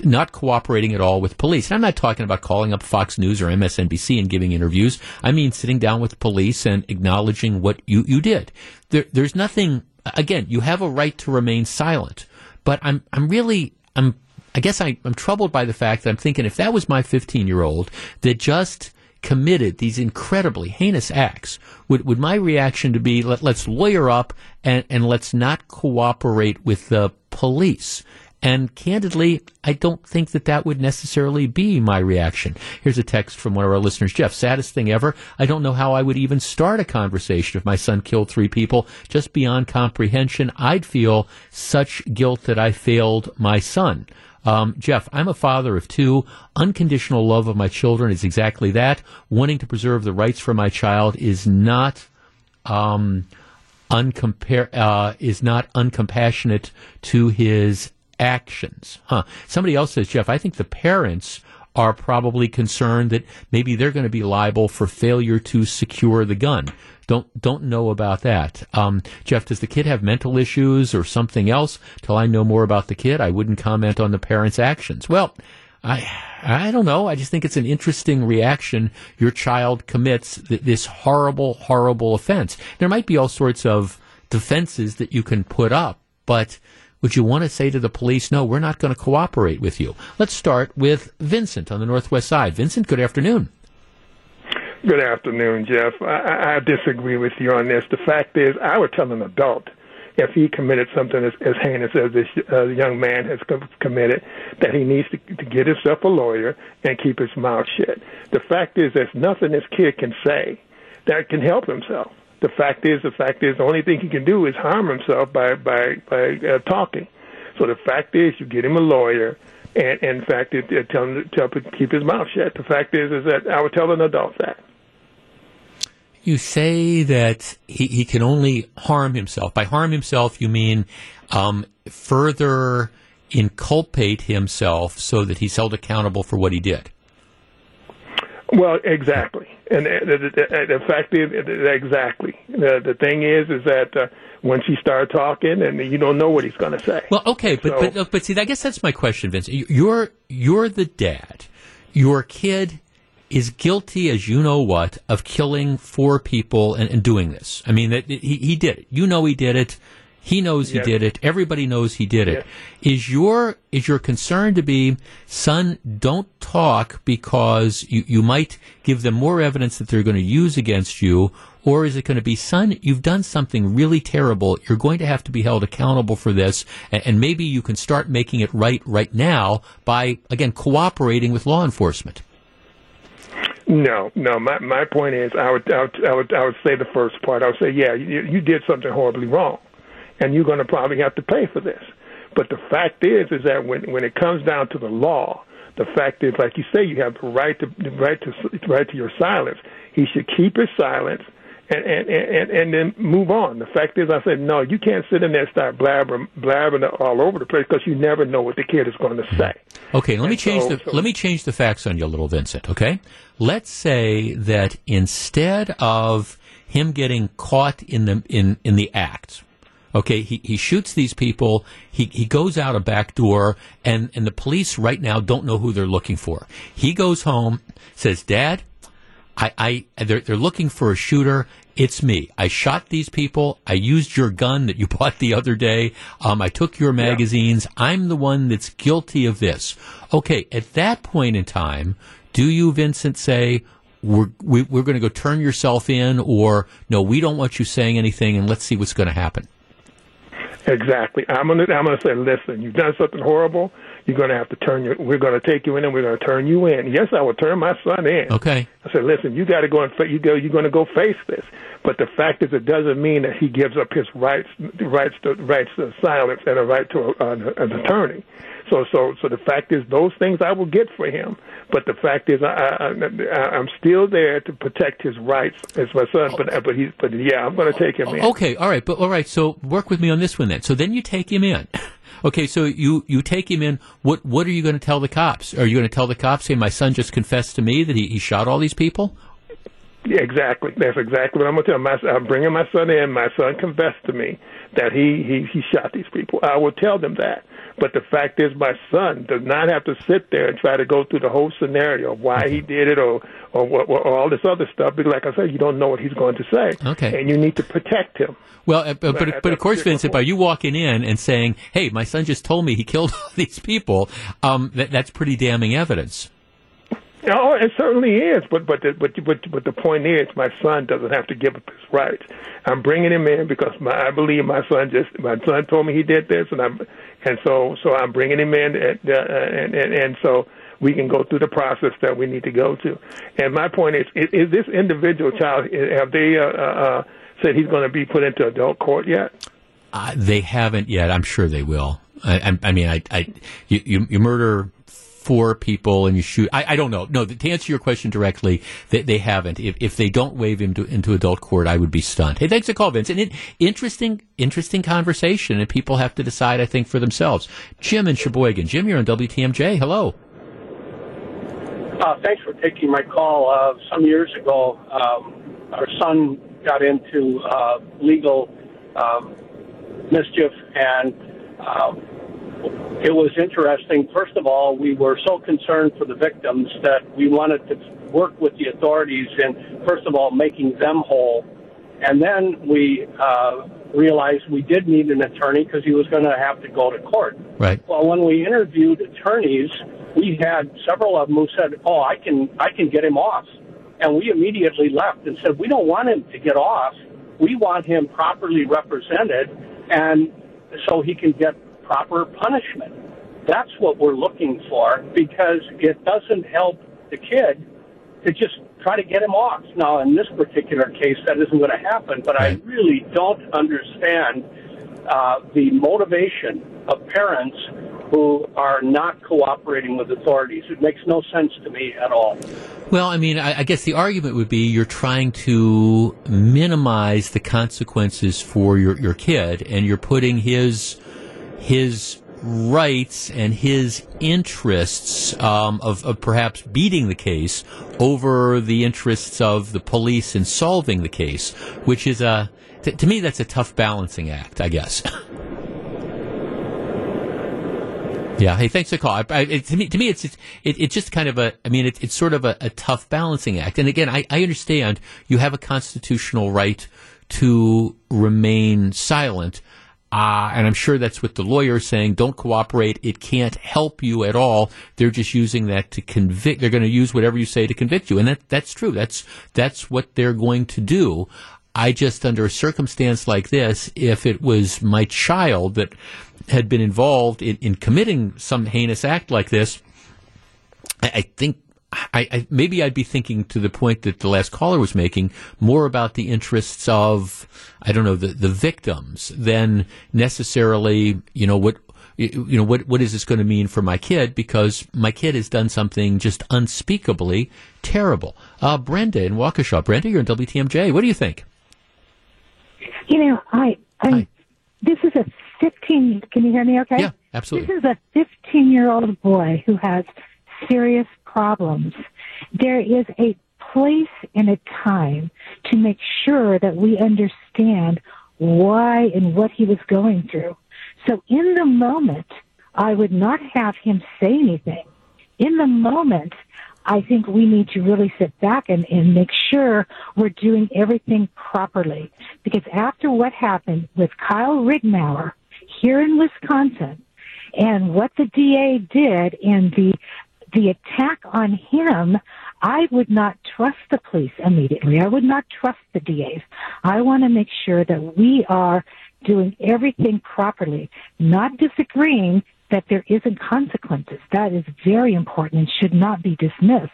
not cooperating at all with police. And I'm not talking about calling up Fox News or MSNBC and giving interviews. I mean sitting down with police and acknowledging what you, you did. There, there's nothing. Again, you have a right to remain silent, but I'm I'm really I'm I guess I, am troubled by the fact that I'm thinking if that was my 15 year old that just committed these incredibly heinous acts, would, would my reaction to be let, us lawyer up and, and let's not cooperate with the police? And candidly, I don't think that that would necessarily be my reaction. Here's a text from one of our listeners, Jeff. Saddest thing ever. I don't know how I would even start a conversation if my son killed three people. Just beyond comprehension. I'd feel such guilt that I failed my son. Um, Jeff, I'm a father of two. Unconditional love of my children is exactly that. Wanting to preserve the rights for my child is not. Um, uh, is not uncompassionate to his actions. Huh. Somebody else says, Jeff, I think the parents are probably concerned that maybe they're going to be liable for failure to secure the gun. Don't don't know about that. Um, Jeff, does the kid have mental issues or something else? Till I know more about the kid, I wouldn't comment on the parents' actions. Well, I I don't know. I just think it's an interesting reaction. Your child commits th- this horrible, horrible offense. There might be all sorts of defenses that you can put up, but would you want to say to the police, no, we're not going to cooperate with you? Let's start with Vincent on the Northwest side. Vincent, good afternoon. Good afternoon, Jeff. I, I disagree with you on this. The fact is, I would tell an adult if he committed something as, as heinous as this uh, young man has com- committed, that he needs to, to get himself a lawyer and keep his mouth shut. The fact is, there's nothing this kid can say that can help himself. The fact is, the fact is, the only thing he can do is harm himself by by by uh, talking. So the fact is, you get him a lawyer, and, and in fact, it, it, tell him tell him to keep his mouth shut. The fact is, is that I would tell an adult that. You say that he, he can only harm himself. By harm himself, you mean um, further inculpate himself so that he's held accountable for what he did. Well, exactly, and the, the, the fact is exactly. The the thing is, is that uh, once he starts talking, and you don't know what he's going to say. Well, okay, but so, but but see, I guess that's my question, Vince. You're you're the dad. Your kid is guilty as you know what of killing four people and, and doing this. I mean, that he, he did it. You know he did it. He knows he yes. did it. Everybody knows he did it. Yes. Is your is your concern to be, son, don't talk because you, you might give them more evidence that they're going to use against you, or is it going to be, son, you've done something really terrible. You're going to have to be held accountable for this, and, and maybe you can start making it right right now by again cooperating with law enforcement. No, no. My my point is, I would I would I would, I would say the first part. I would say, yeah, you, you did something horribly wrong, and you're going to probably have to pay for this. But the fact is, is that when when it comes down to the law, the fact is, like you say, you have the right to the right to right to your silence. He should keep his silence and, and, and, and then move on. The fact is, I said, no, you can't sit in there and start blabbering, blabbering all over the place because you never know what the kid is going to say. Okay, let me change so, the so, let me change the facts on you a little, Vincent. Okay, let's say that instead of him getting caught in the in in the act. Okay, he, he shoots these people. He, he goes out a back door, and, and the police right now don't know who they're looking for. He goes home, says, Dad, I, I they're, they're looking for a shooter. It's me. I shot these people. I used your gun that you (laughs) bought the other day. Um, I took your magazines. I'm the one that's guilty of this. Okay, at that point in time, do you, Vincent, say, we're, we, we're going to go turn yourself in, or no, we don't want you saying anything, and let's see what's going to happen? Exactly. I'm gonna I'm gonna say, listen, you've done something horrible. You're gonna have to turn your. We're gonna take you in, and we're gonna turn you in. Yes, I will turn my son in. Okay. I said, listen, you got to go and fa- you go. You're gonna go face this. But the fact is, it doesn't mean that he gives up his rights, rights to rights to silence and a right to a, an, an attorney. So, so, so the fact is, those things I will get for him. But the fact is, I, I, I I'm still there to protect his rights as my son. But, but he's, but yeah, I'm going to take him in. Okay, all right, but all right. So work with me on this one then. So then you take him in. (laughs) Okay, so you you take him in. What what are you going to tell the cops? Are you going to tell the cops, "Hey, my son just confessed to me that he, he shot all these people"? Yeah, exactly. That's exactly what I'm going to tell. My, I'm bringing my son in. My son confessed to me that he he he shot these people. I will tell them that. But the fact is, my son does not have to sit there and try to go through the whole scenario of why he did it or or, or, or all this other stuff. Because, like I said, you don't know what he's going to say. Okay. And you need to protect him. Well, uh, but but, but of course, Vincent, by you walking in and saying, "Hey, my son just told me he killed (laughs) all these people," um, that, that's pretty damning evidence. Oh, it certainly is, but but the, but but but the point is, my son doesn't have to give up his rights. I'm bringing him in because my, I believe my son just my son told me he did this, and I'm and so so I'm bringing him in, and uh, and, and and so we can go through the process that we need to go to. And my point is, is, is this individual child have they uh, uh, uh, said he's going to be put into adult court yet? Uh, they haven't yet. I'm sure they will. I, I, I mean, I, I you, you murder four people and you shoot. I, I don't know. No, to answer your question directly, they, they haven't. If, if they don't waive him to, into adult court, I would be stunned. Hey, thanks for call, Vince. And it, interesting, interesting conversation, and people have to decide, I think, for themselves. Jim in Sheboygan. Jim, you're on WTMJ. Hello. Uh, thanks for taking my call. Uh, some years ago, um, our son got into uh, legal um, mischief, and um, it was interesting. First of all, we were so concerned for the victims that we wanted to work with the authorities in, first of all, making them whole. And then we uh, realized we did need an attorney because he was going to have to go to court. Right. Well, when we interviewed attorneys, we had several of them who said, "Oh, I can, I can get him off," and we immediately left and said, "We don't want him to get off. We want him properly represented, and so he can get proper punishment." That's what we're looking for because it doesn't help the kid to just try to get him off. Now, in this particular case, that isn't going to happen, but I really don't understand uh, the motivation of parents who are not cooperating with authorities. It makes no sense to me at all. Well, I mean, I, I guess the argument would be you're trying to minimize the consequences for your, your kid, and you're putting his his rights and his interests um, of, of perhaps beating the case over the interests of the police in solving the case, which is a to, to me that's a tough balancing act, I guess. (laughs) Yeah. Hey, thanks for the call. I, I, it, to me, to me, it's it's, it, it's just kind of a. I mean, it, it's sort of a, a tough balancing act. And again, I, I understand you have a constitutional right to remain silent. Uh, and I'm sure that's what the lawyer is saying. Don't cooperate. It can't help you at all. They're just using that to convict. They're going to use whatever you say to convict you, and that that's true. That's that's what they're going to do. I just, under a circumstance like this, if it was my child that had been involved in, in committing some heinous act like this, I, I think I, I, maybe I'd be thinking to the point that the last caller was making more about the interests of I don't know the the victims than necessarily you know what you know what what is this going to mean for my kid because my kid has done something just unspeakably terrible. Uh, Brenda in Waukesha, Brenda, you're in WTMJ. What do you think? You know, I, I, this is a 15, can you hear me okay? Yeah, absolutely. This is a 15 year old boy who has serious problems. There is a place and a time to make sure that we understand why and what he was going through. So in the moment, I would not have him say anything. In the moment, I think we need to really sit back and, and make sure we're doing everything properly. Because after what happened with Kyle Rittenhouse here in Wisconsin and what the DA did and the the attack on him, I would not trust the police immediately. I would not trust the DAs. I want to make sure that we are doing everything properly, not disagreeing that there isn't consequences. That is very important and should not be dismissed.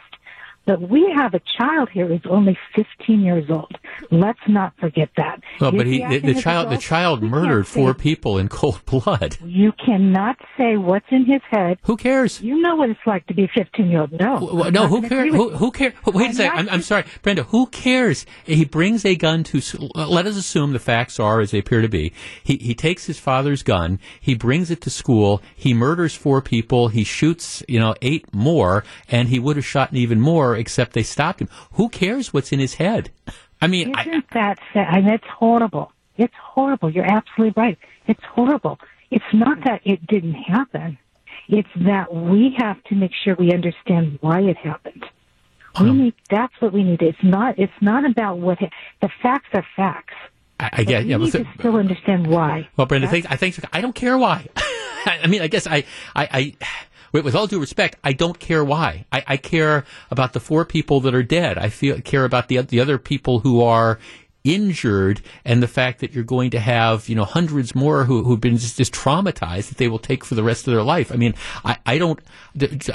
But we have a child here who's only 15 years old. Let's not forget that. Well, Is but he, he the, the the child we murdered four people in (laughs) cold blood. You cannot say what's in his head. Who cares? You know what it's like to be 15 year old. No. Well, no, who cares? Who, who cares? Wait a I'm second. I'm, I'm sorry, Brenda. Who cares? He brings a gun to. Let us assume the facts are as they appear to be. He he takes his father's gun. He brings it to school. He murders four people. He shoots, you know, eight more, and he would have shot even more, except they stopped him. Who cares what's in his head? I mean, I, Isn't that sad? I mean, it's horrible. It's horrible. You're absolutely right. It's horrible. It's not that it didn't happen. It's that we have to make sure we understand why it happened. We need. That's what we need. It's not. It's not about what ha- the facts are facts. I, I. We Yeah, need but- to still understand why. Well, Brenda, thank, I think I don't care why. (laughs) I mean, I guess I, I, I, with, with all due respect, I don't care why. I, I care about the four people that are dead. I feel care about the the other people who are injured, and the fact that you're going to have you know hundreds more who who've been just, just traumatized that they will take for the rest of their life. I mean, I, I don't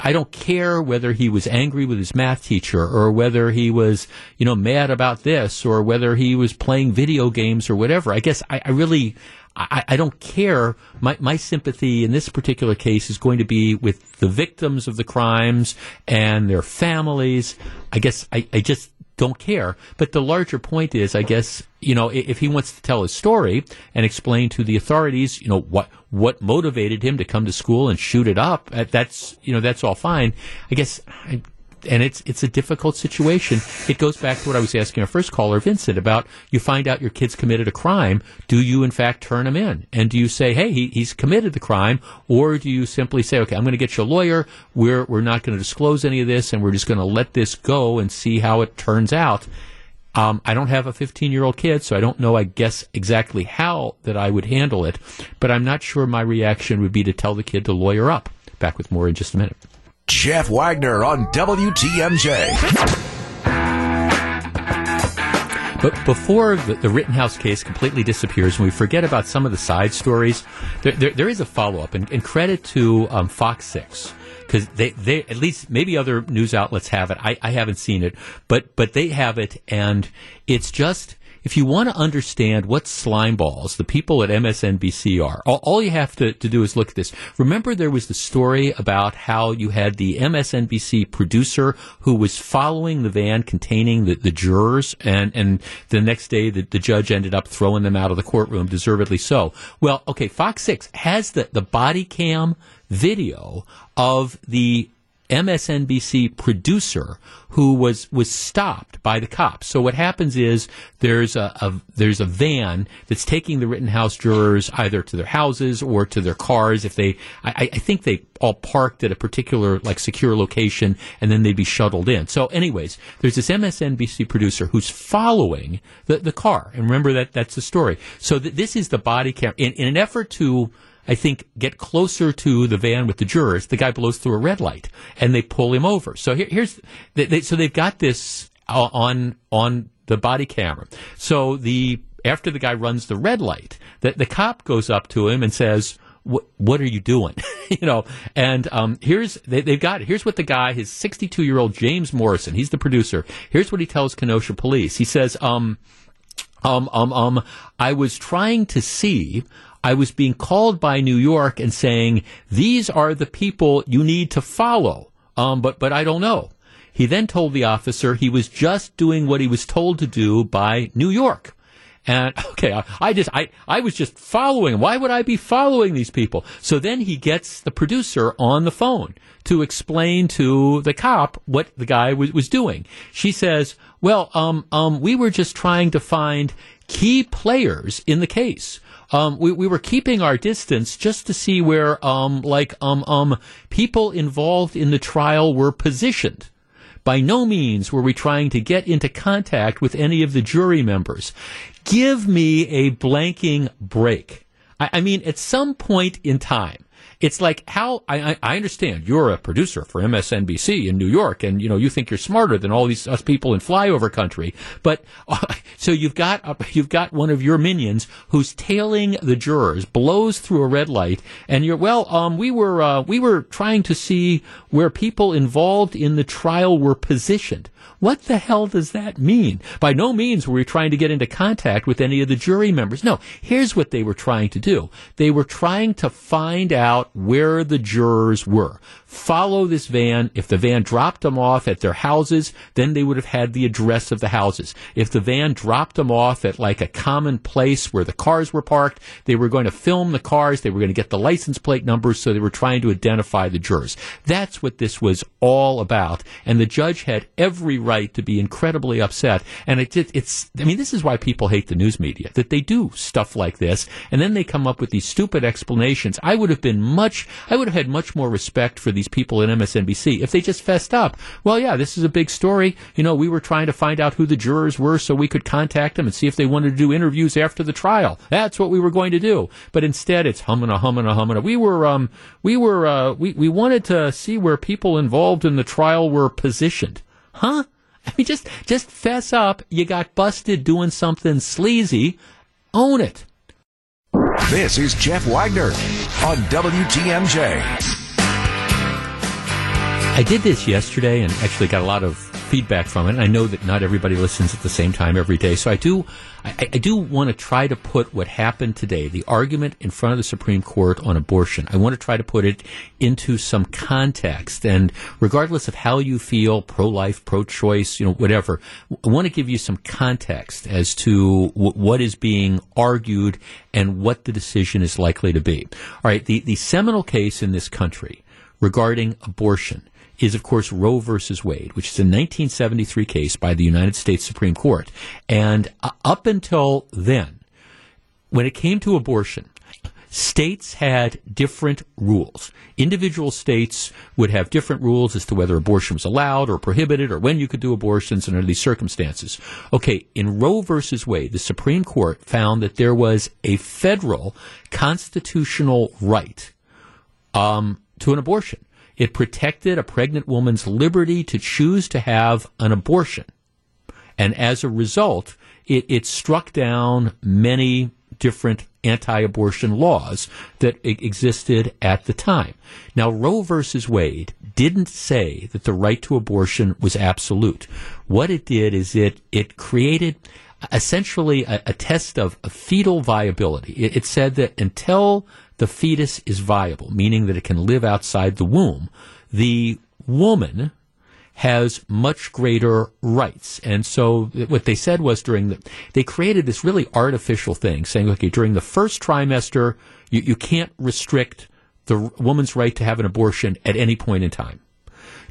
I don't care whether he was angry with his math teacher or whether he was you know mad about this or whether he was playing video games or whatever. I guess I, I really. I, I don't care. My, my sympathy in this particular case is going to be with the victims of the crimes and their families. I guess I, I just don't care. But the larger point is, I guess, you know, if he wants to tell his story and explain to the authorities, you know, what what motivated him to come to school and shoot it up, uh, that's you know, that's all fine. I guess. I, and it's it's a difficult situation. It goes back to what I was asking our first caller, Vincent, about you find out your kid's committed a crime. Do you in fact turn him in, and do you say, "Hey, he, he's committed the crime," or do you simply say, "Okay, I'm going to get you a lawyer. We're we're not going to disclose any of this, and we're just going to let this go and see how it turns out." Um, I don't have a 15 year old kid, so I don't know, I guess, exactly how that I would handle it, but I'm not sure my reaction would be to tell the kid to lawyer up. Back with more in just a minute. Jeff Wagner on WTMJ. But before the, the Rittenhouse case completely disappears and we forget about some of the side stories, there, there, there is a follow up, and, and credit to um, Fox 6. Because they, they, at least maybe other news outlets have it. I, I haven't seen it, but, but they have it, and it's just, if you want to understand what slime balls the people at MSNBC are, all, all you have to, to do is look at this. Remember there was the story about how you had the MSNBC producer who was following the van containing the, the jurors and, and the next day the, the judge ended up throwing them out of the courtroom, deservedly so. Well, okay, Fox 6 has the, the body cam video of the MSNBC producer who was was stopped by the cops. So what happens is there's a, a there's a van that's taking the Rittenhouse jurors either to their houses or to their cars. If they, I, I think they all parked at a particular like secure location, and then they'd be shuttled in. So, anyways, there's this MSNBC producer who's following the the car, and remember that that's the story. So th- this is the body cam in, in an effort to I think, get closer to the van with the jurors, the guy blows through a red light and they pull him over. So here, here's, they, they, so they've got this uh, on, on the body camera. So the, after the guy runs the red light, the, the cop goes up to him and says, what, are you doing? (laughs) you know, and um, here's they, they've got here's what the guy, his 62 year old James Morrison, he's the producer. Here's what he tells Kenosha police. He says, um, um, um, um, I was trying to see. I was being called by New York and saying these are the people you need to follow. Um, but but I don't know. He then told the officer he was just doing what he was told to do by New York. And (laughs) okay, I, I just I I was just following. Why would I be following these people? So then he gets the producer on the phone to explain to the cop what the guy was, was doing. She says, "Well, um, um, we were just trying to find key players in the case." Um, we, we were keeping our distance just to see where, um, like, um, um, people involved in the trial were positioned By no means were we trying to get into contact with any of the jury members. Give me a blanking break. I, I mean, at some point in time, it's like how I, I understand you're a producer for MSNBC in New York, and you know you think you're smarter than all these us people in flyover country. But uh, (laughs) so you've got uh, you've got one of your minions who's tailing the jurors, blows through a red light, and you're well. Um, we were uh, we were trying to see where people involved in the trial were positioned. What the hell does that mean? By no means were we trying to get into contact with any of the jury members. No, here's what they were trying to do. They were trying to find out where the jurors were follow this van. If the van dropped them off at their houses, then they would have had the address of the houses. If the van dropped them off at like a common place where the cars were parked, they were going to film the cars. They were going to get the license plate numbers. So they were trying to identify the jurors. That's what this was all about. And the judge had every right to be incredibly upset. And it, it, it's, I mean, this is why people hate the news media, that they do stuff like this. And then they come up with these stupid explanations. I would have been much, I would have had much more respect for these people in MSNBC if they just fessed up. Well, yeah, this is a big story. You know, we were trying to find out who the jurors were so we could contact them and see if they wanted to do interviews after the trial. That's what we were going to do. But instead, it's humming a humming a humming. We were, um, we were, uh, we, we wanted to see where people involved in the trial were positioned. Huh? I mean, just, just fess up. You got busted doing something sleazy. Own it. This is Jeff Wagner on WTMJ. I did this yesterday and actually got a lot of feedback from it. And I know that not everybody listens at the same time every day, so I do, I, I do want to try to put what happened today, the argument in front of the Supreme Court on abortion. I want to try to put it into some context, and regardless of how you feel, pro-life, pro-choice, you know, whatever, I want to give you some context as to w- what is being argued and what the decision is likely to be. All right, the the seminal case in this country regarding abortion is, of course, Roe versus Wade, which is a 1973 case by the United States Supreme Court. And uh, up until then, when it came to abortion, states had different rules. Individual states would have different rules as to whether abortion was allowed or prohibited or when you could do abortions under these circumstances. Okay, in Roe versus Wade, the Supreme Court found that there was a federal constitutional right um, to an abortion. It protected a pregnant woman's liberty to choose to have an abortion. And as a result, it, it struck down many different anti-abortion laws that existed at the time. Now, Roe versus Wade didn't say that the right to abortion was absolute. What it did is it, it created essentially a, a test of, of fetal viability. It, it said that until the fetus is viable, meaning that it can live outside the womb, the woman has much greater rights. And so what they said was during the, they created this really artificial thing saying, okay, during the first trimester, you, you can't restrict the woman's right to have an abortion at any point in time.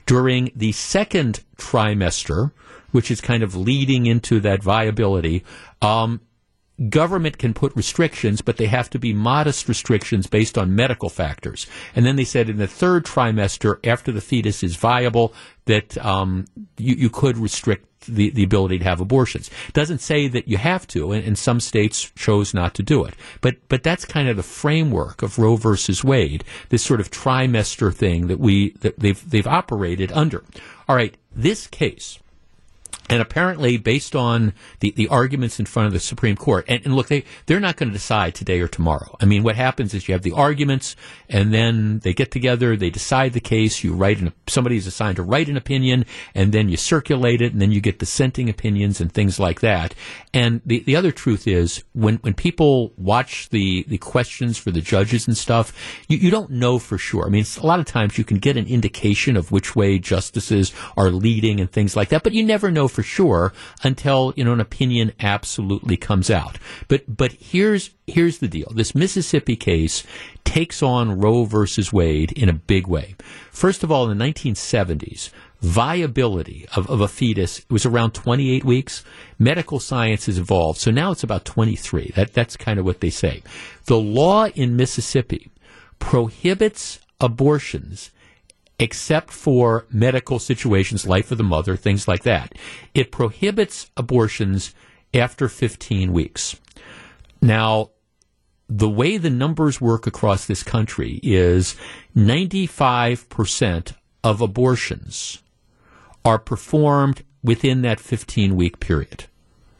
During the second trimester, which is kind of leading into that viability, um, government can put restrictions, but they have to be modest restrictions based on medical factors. And then they said in the third trimester, after the fetus is viable, that um, you, you could restrict the, the ability to have abortions. Doesn't say that you have to, and, and, some states chose not to do it. But but that's kind of the framework of Roe versus Wade, this sort of trimester thing that we that they've they've operated under. All right, this case and apparently, based on the, the arguments in front of the Supreme Court, and, and look, they, they're not going to decide today or tomorrow. I mean, what happens is you have the arguments, and then they get together, they decide the case, you write an, somebody is assigned to write an opinion, and then you circulate it, and then you get dissenting opinions and things like that. And the, the other truth is, when, when people watch the, the questions for the judges and stuff, you, you don't know for sure. I mean, a lot of times you can get an indication of which way justices are leading and things like that, but you never know for sure until you know an opinion absolutely comes out. But but here's here's the deal. This Mississippi case takes on Roe versus Wade in a big way. First of all, in the 1970s, viability of, of a fetus was around 28 weeks. Medical science has evolved, so now it's about 23. That that's kind of what they say. The law in Mississippi prohibits abortions except for medical situations, life of the mother, things like that. It prohibits abortions after 15 weeks. Now, the way the numbers work across this country is 95% of abortions are performed within that 15 week period.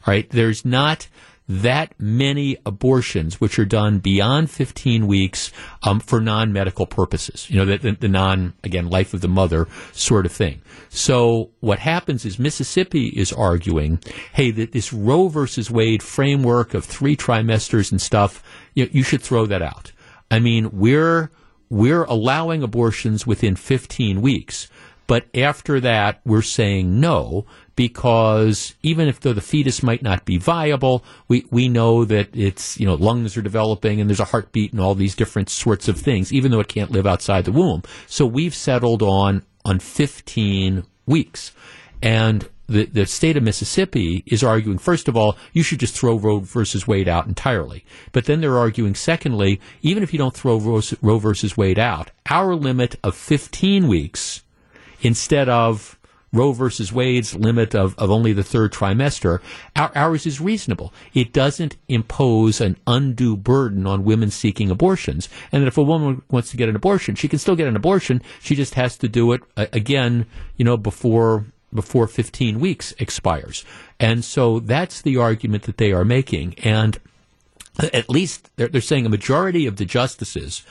Right? There's not that many abortions which are done beyond 15 weeks um, for non-medical purposes. You know, the, the, the, non, again, life of the mother sort of thing. So what happens is Mississippi is arguing, hey, that this Roe versus Wade framework of three trimesters and stuff, you, you should throw that out. I mean, we're we're allowing abortions within 15 weeks. But after that, we're saying no because even if though the fetus might not be viable, we, we know that its, you know, lungs are developing and there's a heartbeat and all these different sorts of things, even though it can't live outside the womb. So we've settled on, on 15 weeks. And the, the state of Mississippi is arguing, first of all, you should just throw Roe versus Wade out entirely. But then they're arguing, secondly, even if you don't throw Roe, Roe versus Wade out, our limit of 15 weeks instead of Roe versus Wade's limit of, of only the third trimester, our, ours is reasonable. It doesn't impose an undue burden on women seeking abortions. And if a woman wants to get an abortion, she can still get an abortion. She just has to do it uh, again, you know, before before 15 weeks expires. And so that's the argument that they are making. And at least they're, they're saying a majority of the justices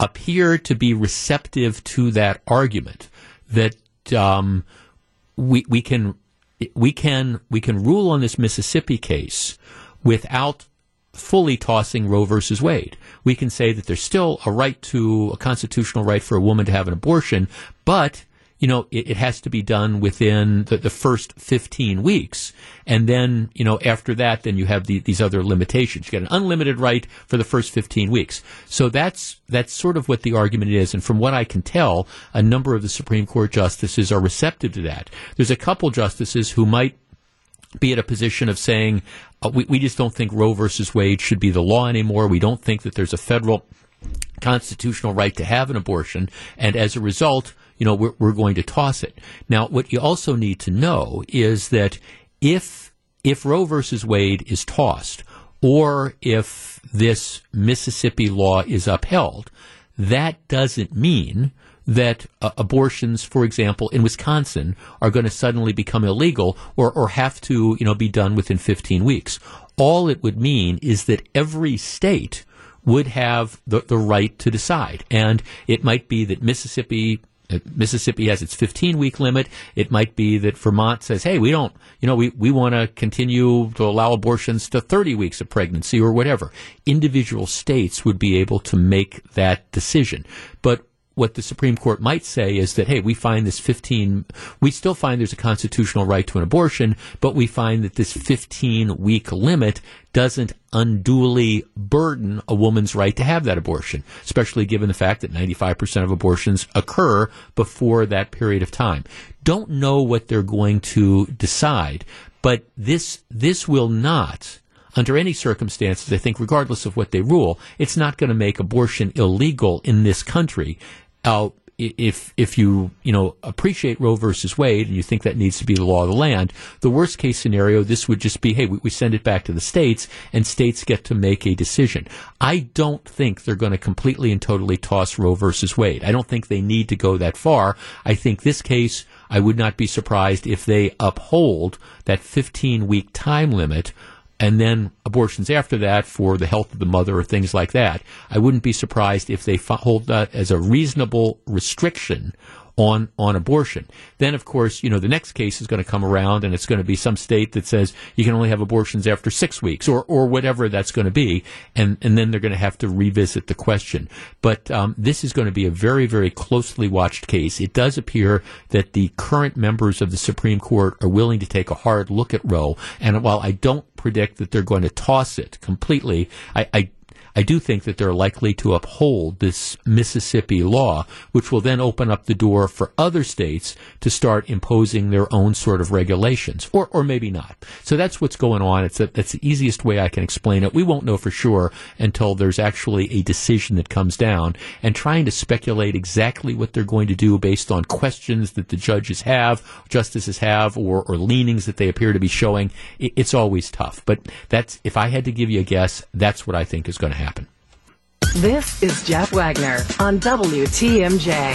appear to be receptive to that argument that um, we we can we can we can rule on this Mississippi case without fully tossing Roe versus Wade. We can say that there's still a right to a constitutional right for a woman to have an abortion, but you know, it, it has to be done within the, the, first 15 weeks. And then, you know, after that, then you have the, these other limitations. You get an unlimited right for the first 15 weeks. So that's, that's sort of what the argument is. And from what I can tell, a number of the Supreme Court justices are receptive to that. There's a couple justices who might be at a position of saying, uh, we, we just don't think Roe versus Wade should be the law anymore. We don't think that there's a federal constitutional right to have an abortion. And as a result, you know, we're, we're going to toss it. Now, what you also need to know is that if if Roe versus Wade is tossed, or if this Mississippi law is upheld, that doesn't mean that uh, abortions, for example, in Wisconsin, are going to suddenly become illegal or, or have to, you know, be done within 15 weeks. All it would mean is that every state would have the, the right to decide. And it might be that Mississippi Mississippi has its 15 week limit. It might be that Vermont says, hey, we don't, you know, we, we want to continue to allow abortions to 30 weeks of pregnancy or whatever. Individual states would be able to make that decision. But what the Supreme Court might say is that, hey, we find this 15, we still find there's a constitutional right to an abortion, but we find that this 15 week limit doesn't unduly burden a woman's right to have that abortion, especially given the fact that 95% of abortions occur before that period of time. Don't know what they're going to decide, but this, this will not, under any circumstances, I think, regardless of what they rule, it's not going to make abortion illegal in this country. Uh, if if you you know appreciate Roe versus Wade and you think that needs to be the law of the land, the worst case scenario this would just be hey we, we send it back to the states and states get to make a decision. I don't think they're going to completely and totally toss Roe versus Wade. I don't think they need to go that far. I think this case I would not be surprised if they uphold that 15 week time limit and then abortions after that for the health of the mother or things like that. I wouldn't be surprised if they hold that as a reasonable restriction on on abortion. Then, of course, you know the next case is going to come around, and it's going to be some state that says you can only have abortions after six weeks, or or whatever that's going to be, and and then they're going to have to revisit the question. But um, this is going to be a very very closely watched case. It does appear that the current members of the Supreme Court are willing to take a hard look at Roe, and while I don't predict that they're going to toss it completely, I, I I do think that they're likely to uphold this Mississippi law, which will then open up the door for other states to start imposing their own sort of regulations, or or maybe not. So that's what's going on. It's a, that's the easiest way I can explain it. We won't know for sure until there's actually a decision that comes down. And trying to speculate exactly what they're going to do based on questions that the judges have, justices have, or or leanings that they appear to be showing, it, it's always tough. But that's if I had to give you a guess, that's what I think is going to. This is Jeff Wagner on WTMJ.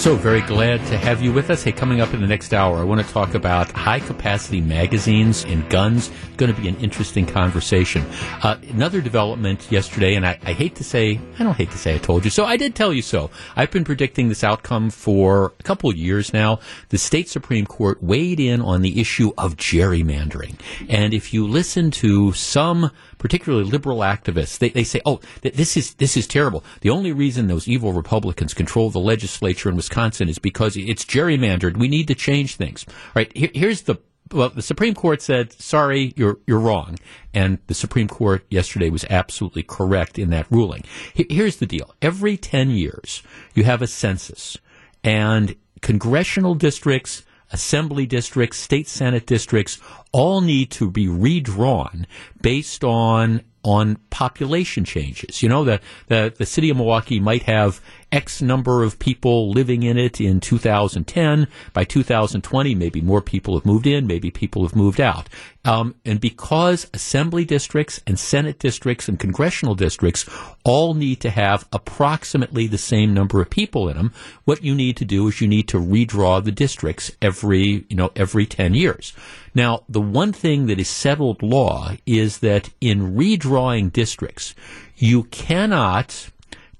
So very glad to have you with us. Hey, coming up in the next hour, I want to talk about high capacity magazines and guns. It's going to be an interesting conversation. Uh, another development yesterday, and I, I, hate to say, I don't hate to say I told you so. I did tell you so. I've been predicting this outcome for a couple of years now. The state Supreme Court weighed in on the issue of gerrymandering. And if you listen to some particularly liberal activists, they, they say, oh, th- this is, this is terrible. The only reason those evil Republicans control the legislature in Wisconsin is because it's gerrymandered. We need to change things. All right. Here, here's the well, the Supreme Court said, "Sorry, you're you're wrong," and the Supreme Court yesterday was absolutely correct in that ruling. Here's the deal: every ten years, you have a census, and congressional districts, assembly districts, state senate districts all need to be redrawn based on on population changes. You know, the, the, the city of Milwaukee might have X number of people living in it in 2010. By 2020, maybe more people have moved in, maybe people have moved out. Um, and because assembly districts and senate districts and congressional districts all need to have approximately the same number of people in them, what you need to do is you need to redraw the districts every, you know, every 10 years. Now, the one thing that is settled law is that in redrawing districts, you cannot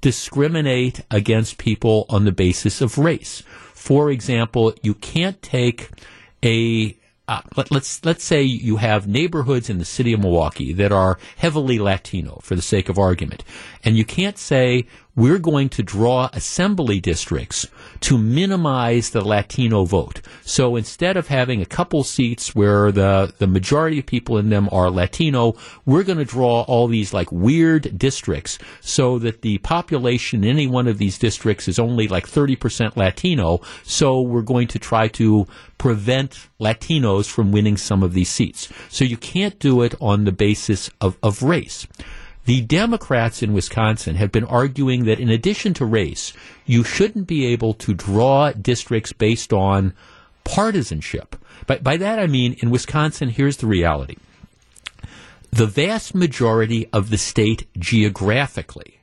discriminate against people on the basis of race. For example, you can't take a uh, let, let's let's say you have neighborhoods in the city of Milwaukee that are heavily Latino, for the sake of argument, and you can't say we're going to draw assembly districts to minimize the Latino vote. So instead of having a couple seats where the, the majority of people in them are Latino, we're going to draw all these like weird districts so that the population in any one of these districts is only like 30% Latino. So we're going to try to prevent Latinos from winning some of these seats. So you can't do it on the basis of, of race. The Democrats in Wisconsin have been arguing that in addition to race, you shouldn't be able to draw districts based on partisanship. But by that I mean, in Wisconsin, here's the reality. The vast majority of the state geographically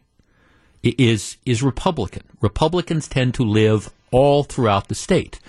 is, is Republican. Republicans tend to live all throughout the state.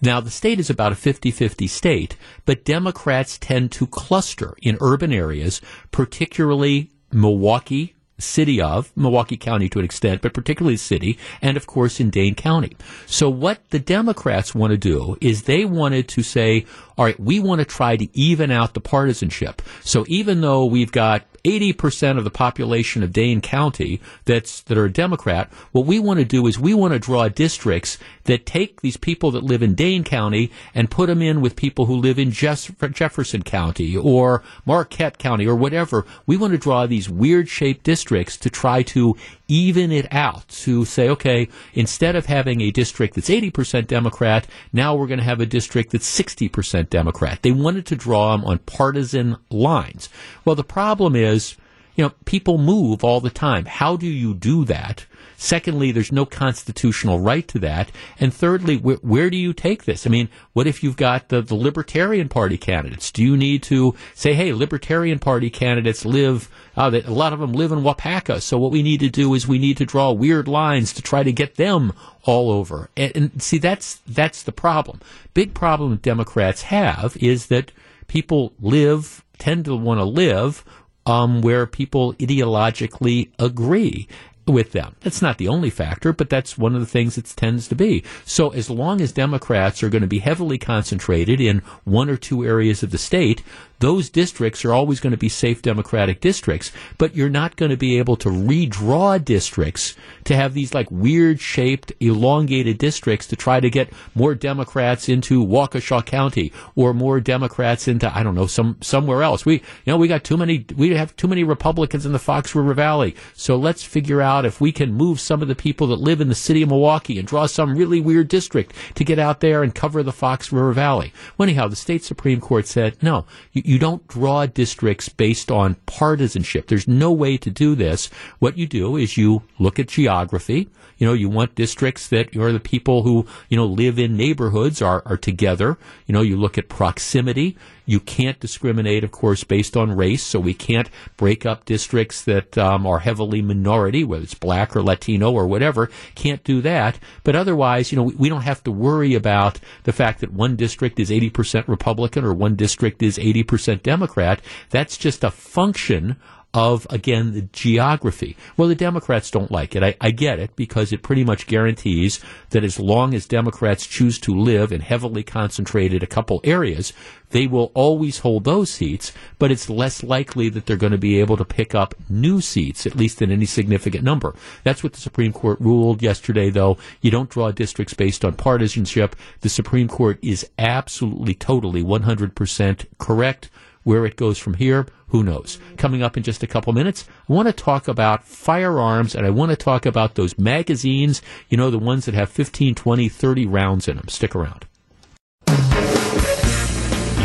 Now, the state is about a 50 50 state, but Democrats tend to cluster in urban areas, particularly Milwaukee, city of Milwaukee County to an extent, but particularly the city, and of course in Dane County. So what the Democrats want to do is they wanted to say, all right, we want to try to even out the partisanship. So even though we've got 80% of the population of Dane County that's that are Democrat, what we want to do is we want to draw districts that take these people that live in Dane County and put them in with people who live in Jeff- Jefferson County or Marquette County or whatever. We want to draw these weird shaped districts to try to even it out to say, okay, instead of having a district that's 80% Democrat, now we're going to have a district that's 60% Democrat. They wanted to draw them on partisan lines. Well, the problem is, you know, people move all the time. How do you do that? Secondly, there's no constitutional right to that. And thirdly, where, where do you take this? I mean, what if you've got the, the Libertarian Party candidates? Do you need to say, hey, Libertarian Party candidates live, uh, a lot of them live in Waupaca. So what we need to do is we need to draw weird lines to try to get them all over. And, and see, that's, that's the problem. Big problem Democrats have is that people live, tend to want to live um, where people ideologically agree with them. That's not the only factor, but that's one of the things it tends to be. So as long as Democrats are going to be heavily concentrated in one or two areas of the state, those districts are always going to be safe Democratic districts, but you're not going to be able to redraw districts to have these like weird shaped, elongated districts to try to get more Democrats into Waukesha County or more Democrats into, I don't know, some, somewhere else. We, you know, we got too many, we have too many Republicans in the Fox River Valley. So let's figure out if we can move some of the people that live in the city of Milwaukee and draw some really weird district to get out there and cover the Fox River Valley. Well, anyhow, the state Supreme Court said, no, you, you don't draw districts based on partisanship. There's no way to do this. What you do is you look at geography. You know, you want districts that are the people who, you know, live in neighborhoods are, are together. You know, you look at proximity. You can't discriminate, of course, based on race, so we can't break up districts that um, are heavily minority, whether it's black or Latino or whatever. Can't do that. But otherwise, you know, we, we don't have to worry about the fact that one district is 80% Republican or one district is 80% Democrat. That's just a function of, again, the geography. Well, the Democrats don't like it. I, I, get it because it pretty much guarantees that as long as Democrats choose to live in heavily concentrated a couple areas, they will always hold those seats, but it's less likely that they're going to be able to pick up new seats, at least in any significant number. That's what the Supreme Court ruled yesterday, though. You don't draw districts based on partisanship. The Supreme Court is absolutely, totally, 100% correct. Where it goes from here, who knows? Coming up in just a couple minutes, I want to talk about firearms and I want to talk about those magazines, you know, the ones that have 15, 20, 30 rounds in them. Stick around.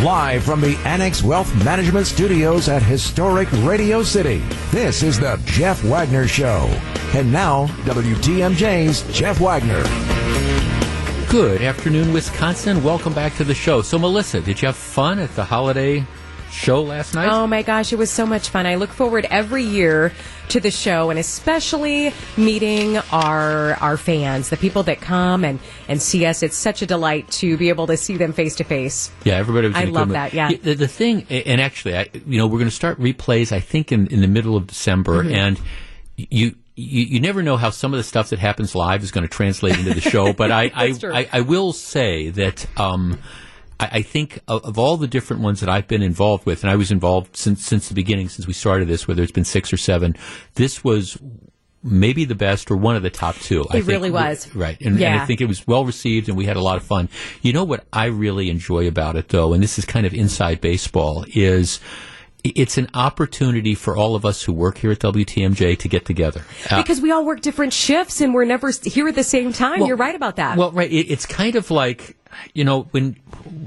Live from the Annex Wealth Management Studios at historic Radio City, this is the Jeff Wagner Show. And now, WTMJ's Jeff Wagner. Good afternoon, Wisconsin. Welcome back to the show. So, Melissa, did you have fun at the holiday show last night? Oh my gosh, it was so much fun. I look forward every year to the show and especially meeting our our fans, the people that come and and see us. It's such a delight to be able to see them face to face. Yeah, everybody was I love that. Yeah. The, the, thing and actually I you know, we're going to start replays I think in in the middle of December mm-hmm. and you you, you never know how some of the stuff that happens live is going to translate into the show, but I, (laughs) I, I, I, will say that um, I, I think of, of, all the different ones that I've been involved with, and I was involved since since the beginning, since we started this, whether it's been six or seven, this was maybe the best or one of the top two. It I think, really was. Right. And, yeah. and, I think it was well received and we had a lot of fun. You know what I really enjoy about it though, and this is kind of inside baseball, is it's an opportunity for all of us who work here at WTMJ to get together. Uh, because we all work different shifts and we're never here at the same time. Well, You're right about that. Well, right. It, it's kind of like, you know, when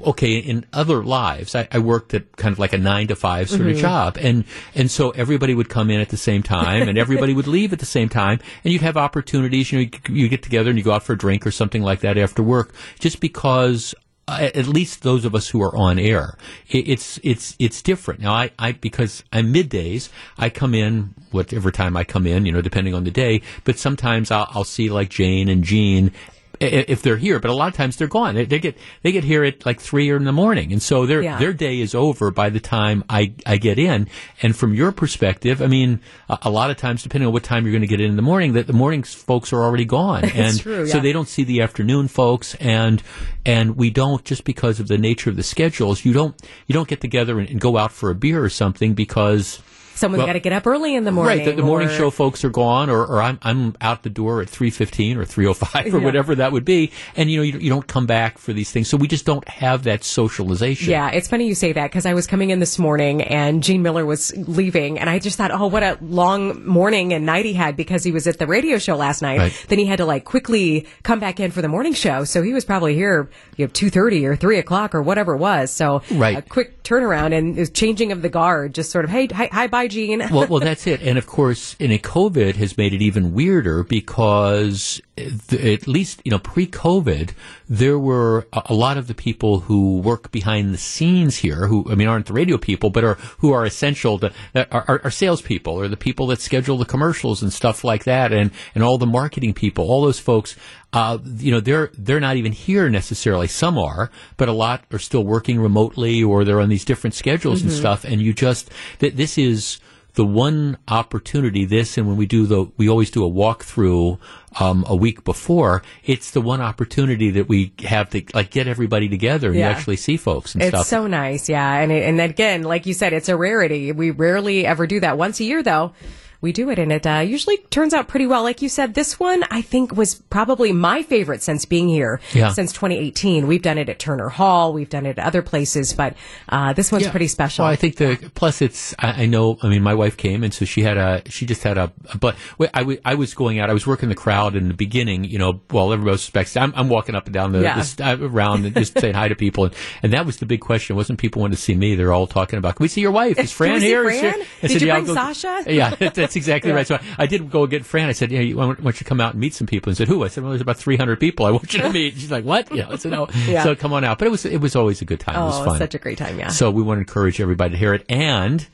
okay, in other lives, I, I, worked at kind of like a nine to five sort mm-hmm. of job, and and so everybody would come in at the same time, and everybody would leave at the same time, and you'd have opportunities. You know, you, you get together and you go out for a drink or something like that after work, just because uh, at least those of us who are on air, it's it's it's different now. I, I because I'm middays, I come in whatever time I come in, you know, depending on the day. But sometimes I'll, I'll see like Jane and Gene if they're here, but a lot of times they're gone. They, they, get they get here at like three or in the morning, and so their yeah. their day is over by the time I I get in. And from your perspective, I mean, a, a lot of times, depending on what time you're going to get in in the morning, that the morning folks are already gone, and true, yeah. so they don't see the afternoon folks, and and we don't just because of the nature of the schedules. You don't you don't get together and, and go out for a beer or something because someone's well, got to get up early in the morning. Right, the, the morning show folks are gone, or, or I'm I'm out the door at three fifteen or three o five or yeah. whatever that would be, and you know you, you don't come back for these things, so we just don't have that socialization. Yeah, it's funny you say that because I was coming in this morning and Gene Mueller was leaving, and I just thought, oh, what a long morning and night he had because he was at the radio show last night. Right. Then he had to like quickly come back in for the morning show, so he was probably here you know two thirty or three o'clock or whatever it was. So right. a quick turnaround and changing of the guard, just sort of hey hi, hi bye Gene. well, well, (laughs) that's it. And of course, in a COVID has made it even weirder because at least you know pre-COVID, there were a lot of the people who work behind the scenes here, who I mean aren't the radio people, but are who are essential to uh, are, are, are salespeople or the people that schedule the commercials and stuff like that, and and all the marketing people, all those folks. Uh, you know, they're they're not even here necessarily. Some are, but a lot are still working remotely or they're on these different schedules mm-hmm. and stuff. And you just that this is the one opportunity. This and when we do the, we always do a walkthrough um, a week before. It's the one opportunity that we have to like get everybody together and Yeah. actually see folks and It's stuff. so nice, yeah. And it, and again, like you said, it's a rarity. We rarely ever do that. Once a year, though, we do it, and it uh, usually turns out pretty well. Like you said, this one I think was probably my favorite since being here Yeah. since 2018. We've done it at Turner Hall, we've done it at other places, but uh, this one's Yeah. pretty special. Well, I think the plus it's I, I know. I mean, my wife came and so she had a she just had a, a but I, w- I was going out. I was working the crowd in the beginning. You know, while everybody was suspects. I'm, I'm walking up and down the, Yeah. the st- around and just saying hi to people. And, and that was the big question. It wasn't people wanting to see me. They're all talking about. Can we see your wife? Is (laughs) Fran here? Is Fran? she-" I Did said, you "Yeah, bring go-" Sasha? (laughs) Yeah, that's exactly Yeah. right. So I did go get Fran. I said, "Yeah, you, I want you to come out and meet some people." And said, "Who?" I said, "Well, there's about 300 people. I want you to (laughs) meet." She's like, "What?" You know, I "No." Yeah. So come on out. But it was it was always a good time. it was oh, fun. such a great time, yeah. So we want to encourage everybody to hear it. And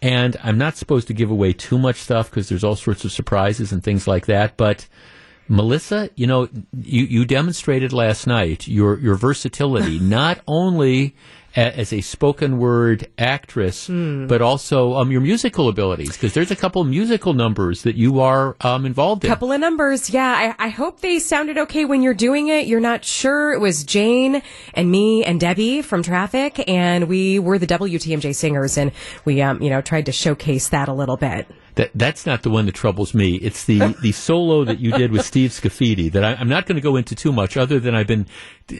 and I'm not supposed to give away too much stuff because there's all sorts of surprises and things like that. But Melissa, you know, you, you demonstrated last night your your versatility (laughs) not only as a spoken word actress, Hmm. but also um, your musical abilities because there's a couple musical numbers that you are um, involved in. Couple of numbers, yeah. I, I hope they sounded okay when you're doing it. You're not sure. It was Jane and me and Debbie from Traffic, and we were the WTMJ singers, and we, um, you know, tried to showcase that a little bit. That that's not the one that troubles me. It's the (laughs) the solo that you did with Steve Scaffidi that I, I'm not going to go into too much. Other than I've been,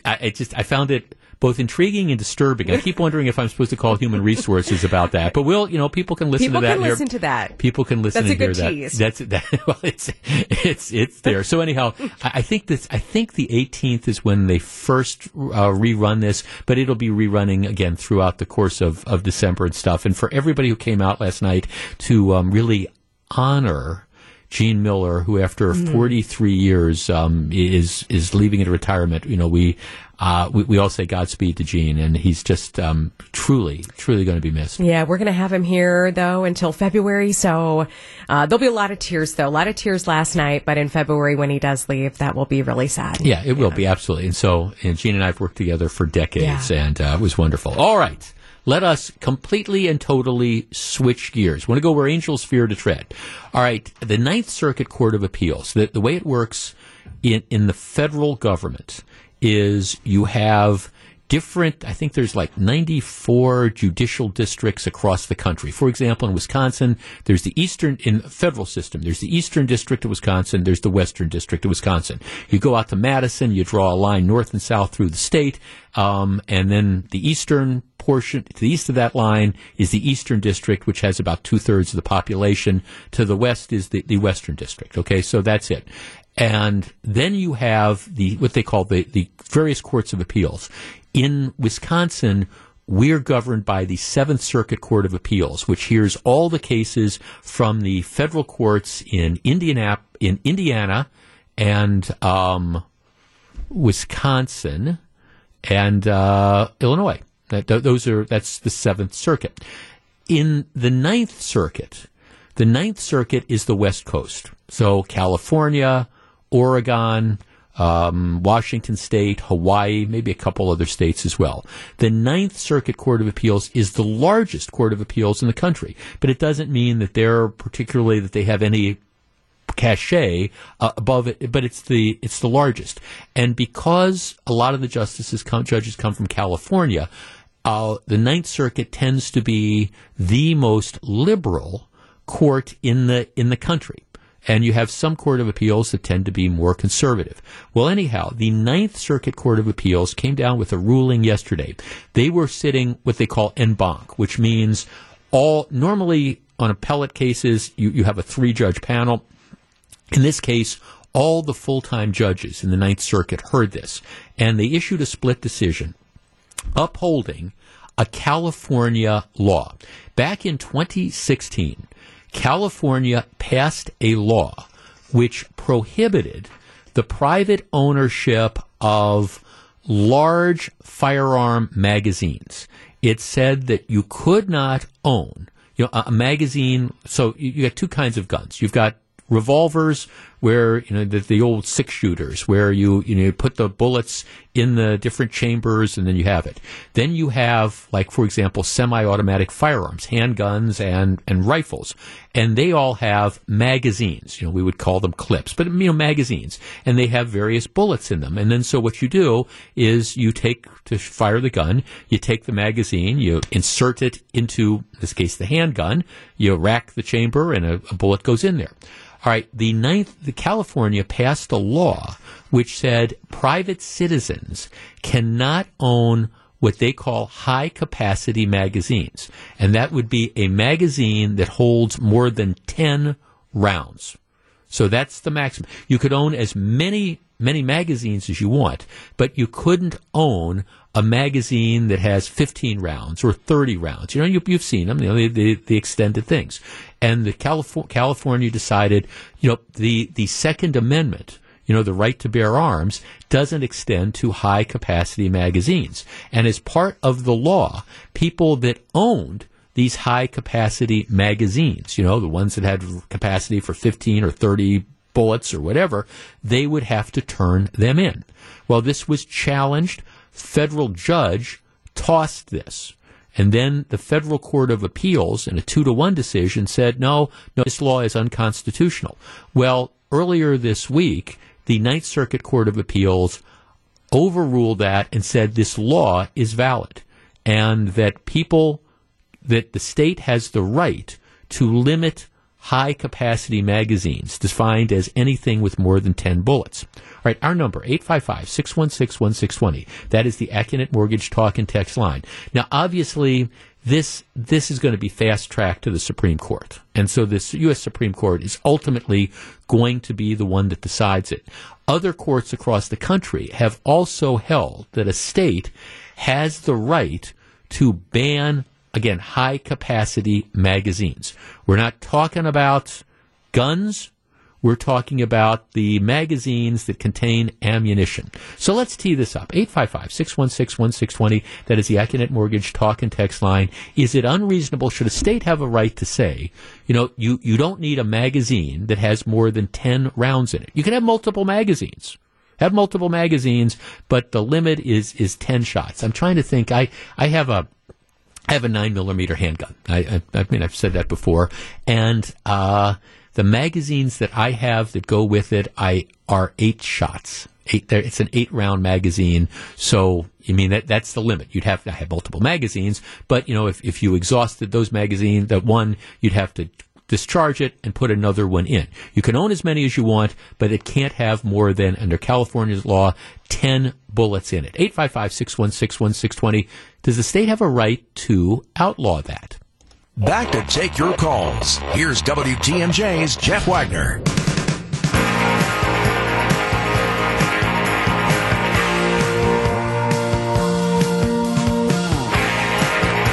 I, I just I found it both intriguing and disturbing. I keep (laughs) wondering if I'm supposed to call human resources about that. But we'll, you know, people can listen People to that. People can listen to that. People can listen That's a and hear good that. tease. That's that. (laughs) Well, it's it's it's there. So anyhow, I, I think this. I think the 18th is when they first uh, rerun this, but it'll be rerunning again throughout the course of of December and stuff. And for everybody who came out last night to um, really honor. Gene Mueller, who after Mm-hmm. Mm. 43 years um, is is leaving into retirement, you know, we, uh, we we all say Godspeed to Gene, and he's just um, truly, truly going to be missed. Yeah, we're going to have him here though until February. So uh, there'll be a lot of tears though. A lot of tears last night, but in February when he does leave, that will be really sad. Yeah, it will be absolutely. And so, and Gene and I have worked together for decades, and uh, it was wonderful. All right, let us completely and totally switch gears. Want to go where angels fear to tread? All right, the Ninth Circuit Court of Appeals. The, the way it works in in the federal government is you have different i think there's like 94 judicial districts across the country. For example in wisconsin there's the eastern in the federal system there's the eastern district of wisconsin there's the western district of wisconsin. You go out to madison you draw a line north and south through the state um, and then the eastern portion to the east of that line is the eastern district which has about two-thirds of the population. To the west is the, the western district okay? So that's it and then you have the what they call the, the various courts of appeals. In Wisconsin, we're governed by the Seventh Circuit Court of Appeals, which hears all the cases from the federal courts in Indiana, in Indiana, and um, Wisconsin, and uh, Illinois. That, th- those are that's the Seventh Circuit. In the Ninth Circuit, the Ninth Circuit is the West Coast. So California, Oregon, um, Washington State, Hawaii, maybe a couple other states as well. The Ninth Circuit Court of Appeals is the largest court of appeals in the country, but it doesn't mean that they're particularly that they have any cachet uh, above it, but it's the it's the largest. And because a lot of the justices come, judges come from California, uh, the Ninth Circuit tends to be the most liberal court in the in the country. And you have some court of appeals that tend to be more conservative. Well, anyhow, the Ninth Circuit Court of Appeals came down with a ruling yesterday. They were sitting what they call en banc, which means all normally on appellate cases you, you have a three judge panel. In this case, all the full time judges in the Ninth Circuit heard this, and they issued a split decision upholding a California law. Back in 2016, California passed a law which prohibited the private ownership of large firearm magazines. It said that you could not own you know, a, magazine. So you, you got two kinds of guns. You've got revolvers, where you know the, the old six shooters, where you you know you put the bullets in the different chambers and then you have it. Then you have, like for example, semi-automatic firearms, handguns and and rifles, and they all have magazines. You know, we would call them clips, but you know magazines, and they have various bullets in them. And then so what you do is you take to fire the gun, you take the magazine, you insert it into in this case the handgun, you rack the chamber, and a, a bullet goes in there. All right, the ninth, the California passed a law which said private citizens cannot own what they call high capacity magazines. And that would be a magazine that holds more than 10 rounds. So that's the maximum. You could own as many, many magazines as you want, but you couldn't own a magazine that has 15 rounds or 30 rounds. You know, you, have seen them, you know, the, the, the extended things. And the California, California decided, you know, the, the Second Amendment, you know, the right to bear arms doesn't extend to high capacity magazines. And as part of the law, people that owned these high capacity magazines, you know, the ones that had capacity for 15 or 30 bullets or whatever, they would have to turn them in. Well, this was challenged federal judge tossed this. And then the federal court of appeals in a two to one decision said, no, no, this law is unconstitutional. Well, earlier this week, the Ninth Circuit Court of Appeals overruled that and said this law is valid and that people, that the state has the right to limit high capacity magazines, defined as anything with more than 10 bullets. All right, our number, 855 616 1620. That is the Accunet Mortgage Talk and Text line. Now, obviously, this this is going to be fast tracked to the Supreme Court, and so this U.S. Supreme Court is ultimately going to be the one that decides it. Other courts across the country have also held that a state has the right to ban again, high capacity magazines. We're not talking about guns. We're talking about the magazines that contain ammunition. So let's tee this up. 855-616-1620. That is the Accunet Mortgage talk and text line. Is it unreasonable? Should a state have a right to say, you know, you, you don't need a magazine that has more than 10 rounds in it. You can have multiple magazines have multiple magazines, but the limit is is ten shots. I'm trying to think. I I have a I have a nine millimeter handgun. I, I, I mean, I've said that before, and uh, the magazines that I have that go with it, I are eight shots. Eight, there, it's an eight round magazine. So, you mean that that's the limit. You'd have to have multiple magazines, but you know, if, if you exhausted those magazines, that one, you'd have to discharge it and put another one in. You can own as many as you want, but it can't have more than, under California's law, 10 bullets in it. 855 616 1620. Does the state have a right to outlaw that? Back to take your calls. Here's WTMJ's Jeff Wagner.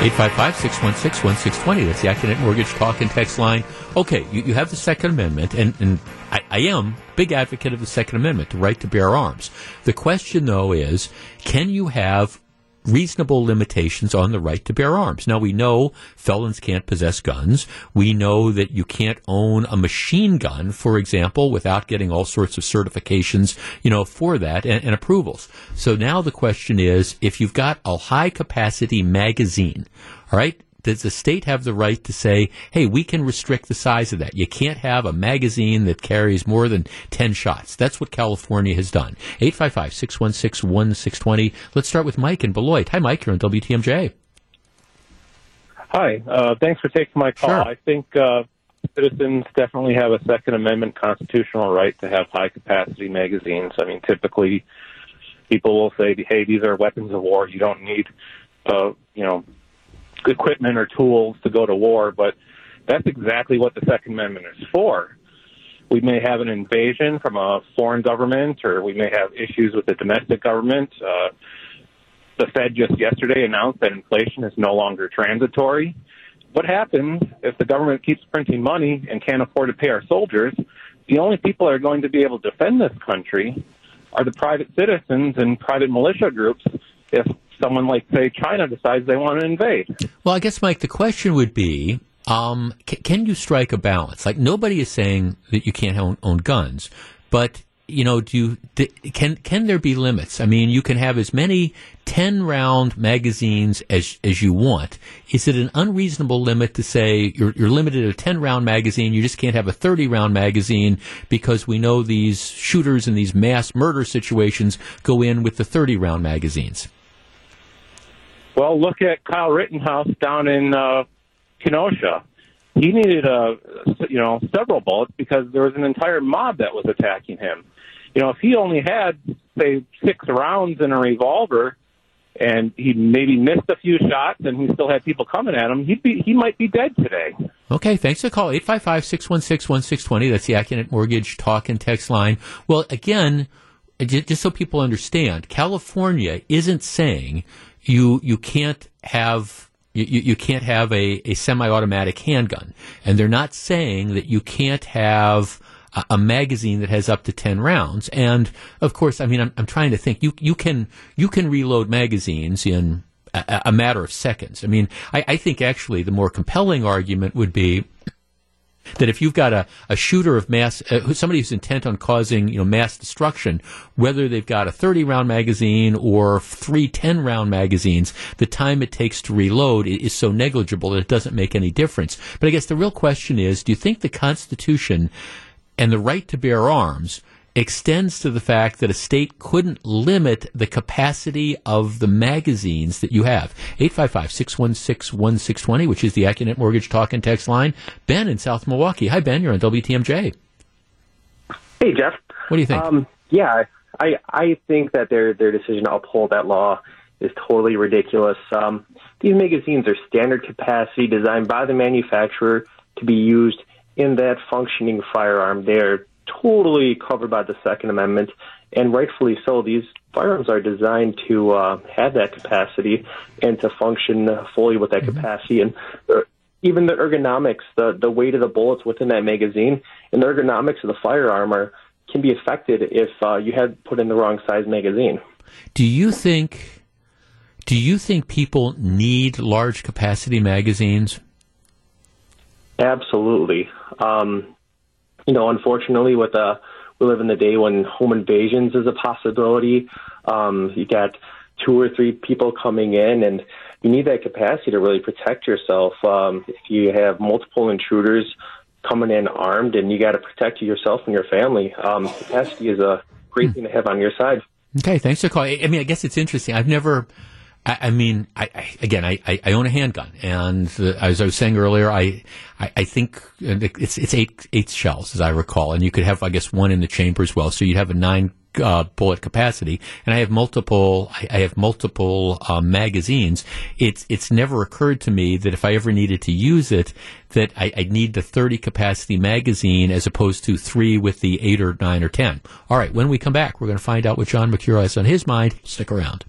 855-616-1620. That's the Accunet Mortgage Talk and Text line. Okay, you, you have the Second Amendment, and, and I, I am big advocate of the Second Amendment, the right to bear arms. The question, though, is can you have reasonable limitations on the right to bear arms. Now we know felons can't possess guns. We know that you can't own a machine gun, for example, without getting all sorts of certifications, you know, for that and, and approvals. So now the question is, if you've got a high capacity magazine, all right, does the state have the right to say, hey, we can restrict the size of that? You can't have a magazine that carries more than 10 shots. That's what California has done. 855 616 1620. Let's start with Mike in Beloit. Hi, Mike. You're on WTMJ. Hi. Uh, thanks for taking my call. Sure. I think uh, citizens definitely have a Second Amendment constitutional right to have high capacity magazines. I mean, typically people will say, hey, these are weapons of war. You don't need, uh, you know, equipment or tools to go to war, but that's exactly what the Second Amendment is for. We may have an invasion from a foreign government, or we may have issues with the domestic government. Uh, the Fed just yesterday announced that inflation is no longer transitory. What happens if the government keeps printing money and can't afford to pay our soldiers? The only people that are going to be able to defend this country are the private citizens and private militia groups if someone like, say, China decides they want to invade. Well, I guess, Mike, the question would be Um, can, can, you strike a balance? Like nobody is saying that you can't own, own guns, but you know, do you can can there be limits? I mean, you can have as many ten round magazines as as you want. Is it an unreasonable limit to say you're you're limited to a ten round magazine? You just can't have a thirty round magazine because we know these shooters and these mass murder situations go in with the thirty round magazines. Well, look at Kyle Rittenhouse down in uh, Kenosha. He needed a, you know, several bullets because there was an entire mob that was attacking him. You know, if he only had say six rounds in a revolver, and he maybe missed a few shots, and he still had people coming at him, he'd be he might be dead today. Okay, thanks for the call. 855-616-1620. That's the Accunet Mortgage talk and text line. Well, again, just so people understand, California isn't saying you you can't have you, you can't have a, a semi-automatic handgun, and they're not saying that you can't have a, a magazine that has up to ten rounds. And of course, I mean, I'm, I'm trying to think. You you can you can reload magazines in a, a matter of seconds. I mean, I, I think actually the more compelling argument would be that if you've got a, a shooter of mass, uh, somebody who's intent on causing you know mass destruction, whether they've got a 30 round magazine or three 10 round magazines, the time it takes to reload is so negligible that it doesn't make any difference. But I guess the real question is, do you think the Constitution and the right to bear arms extends to the fact that a state couldn't limit the capacity of the magazines that you have. 855-616-1620, which is the Accunet Mortgage Talk and Text line. Ben in South Milwaukee. Hi, Ben. You're on WTMJ. Hey, Jeff. What do you think? Um, yeah, I, I think that their, their decision to uphold that law is totally ridiculous. Um, these magazines are standard capacity designed by the manufacturer to be used in that functioning firearm. They're totally covered by the Second Amendment, and rightfully so. These firearms are designed to uh, have that capacity and to function fully with that mm-hmm. capacity. And uh, even the ergonomics, the the weight of the bullets within that magazine, and the ergonomics of the firearm are can be affected if uh, you had put in the wrong size magazine. Do you think? Do you think people need large capacity magazines? Absolutely. Um, you know, unfortunately, with uh, we live in the day when home invasions is a possibility. Um, you got two or three people coming in, and you need that capacity to really protect yourself. Um, if you have multiple intruders coming in armed, and you got to protect yourself and your family, um, capacity is a great thing to have on your side. Okay, thanks for calling. I mean, I guess it's interesting. I've never I, I mean, I, I, again, I, I own a handgun, and as I was saying earlier, I, I, think it's it's eight eight shells as I recall, and you could have, I guess, one in the chamber as well. So you'd have a nine uh, bullet capacity, and I have multiple. I, have multiple uh, magazines. It's it's never occurred to me that if I ever needed to use it, that I, would need the thirty capacity magazine as opposed to three with the eight or nine or ten. All right, when we come back, we're going to find out what John Mercure has on his mind. Stick around.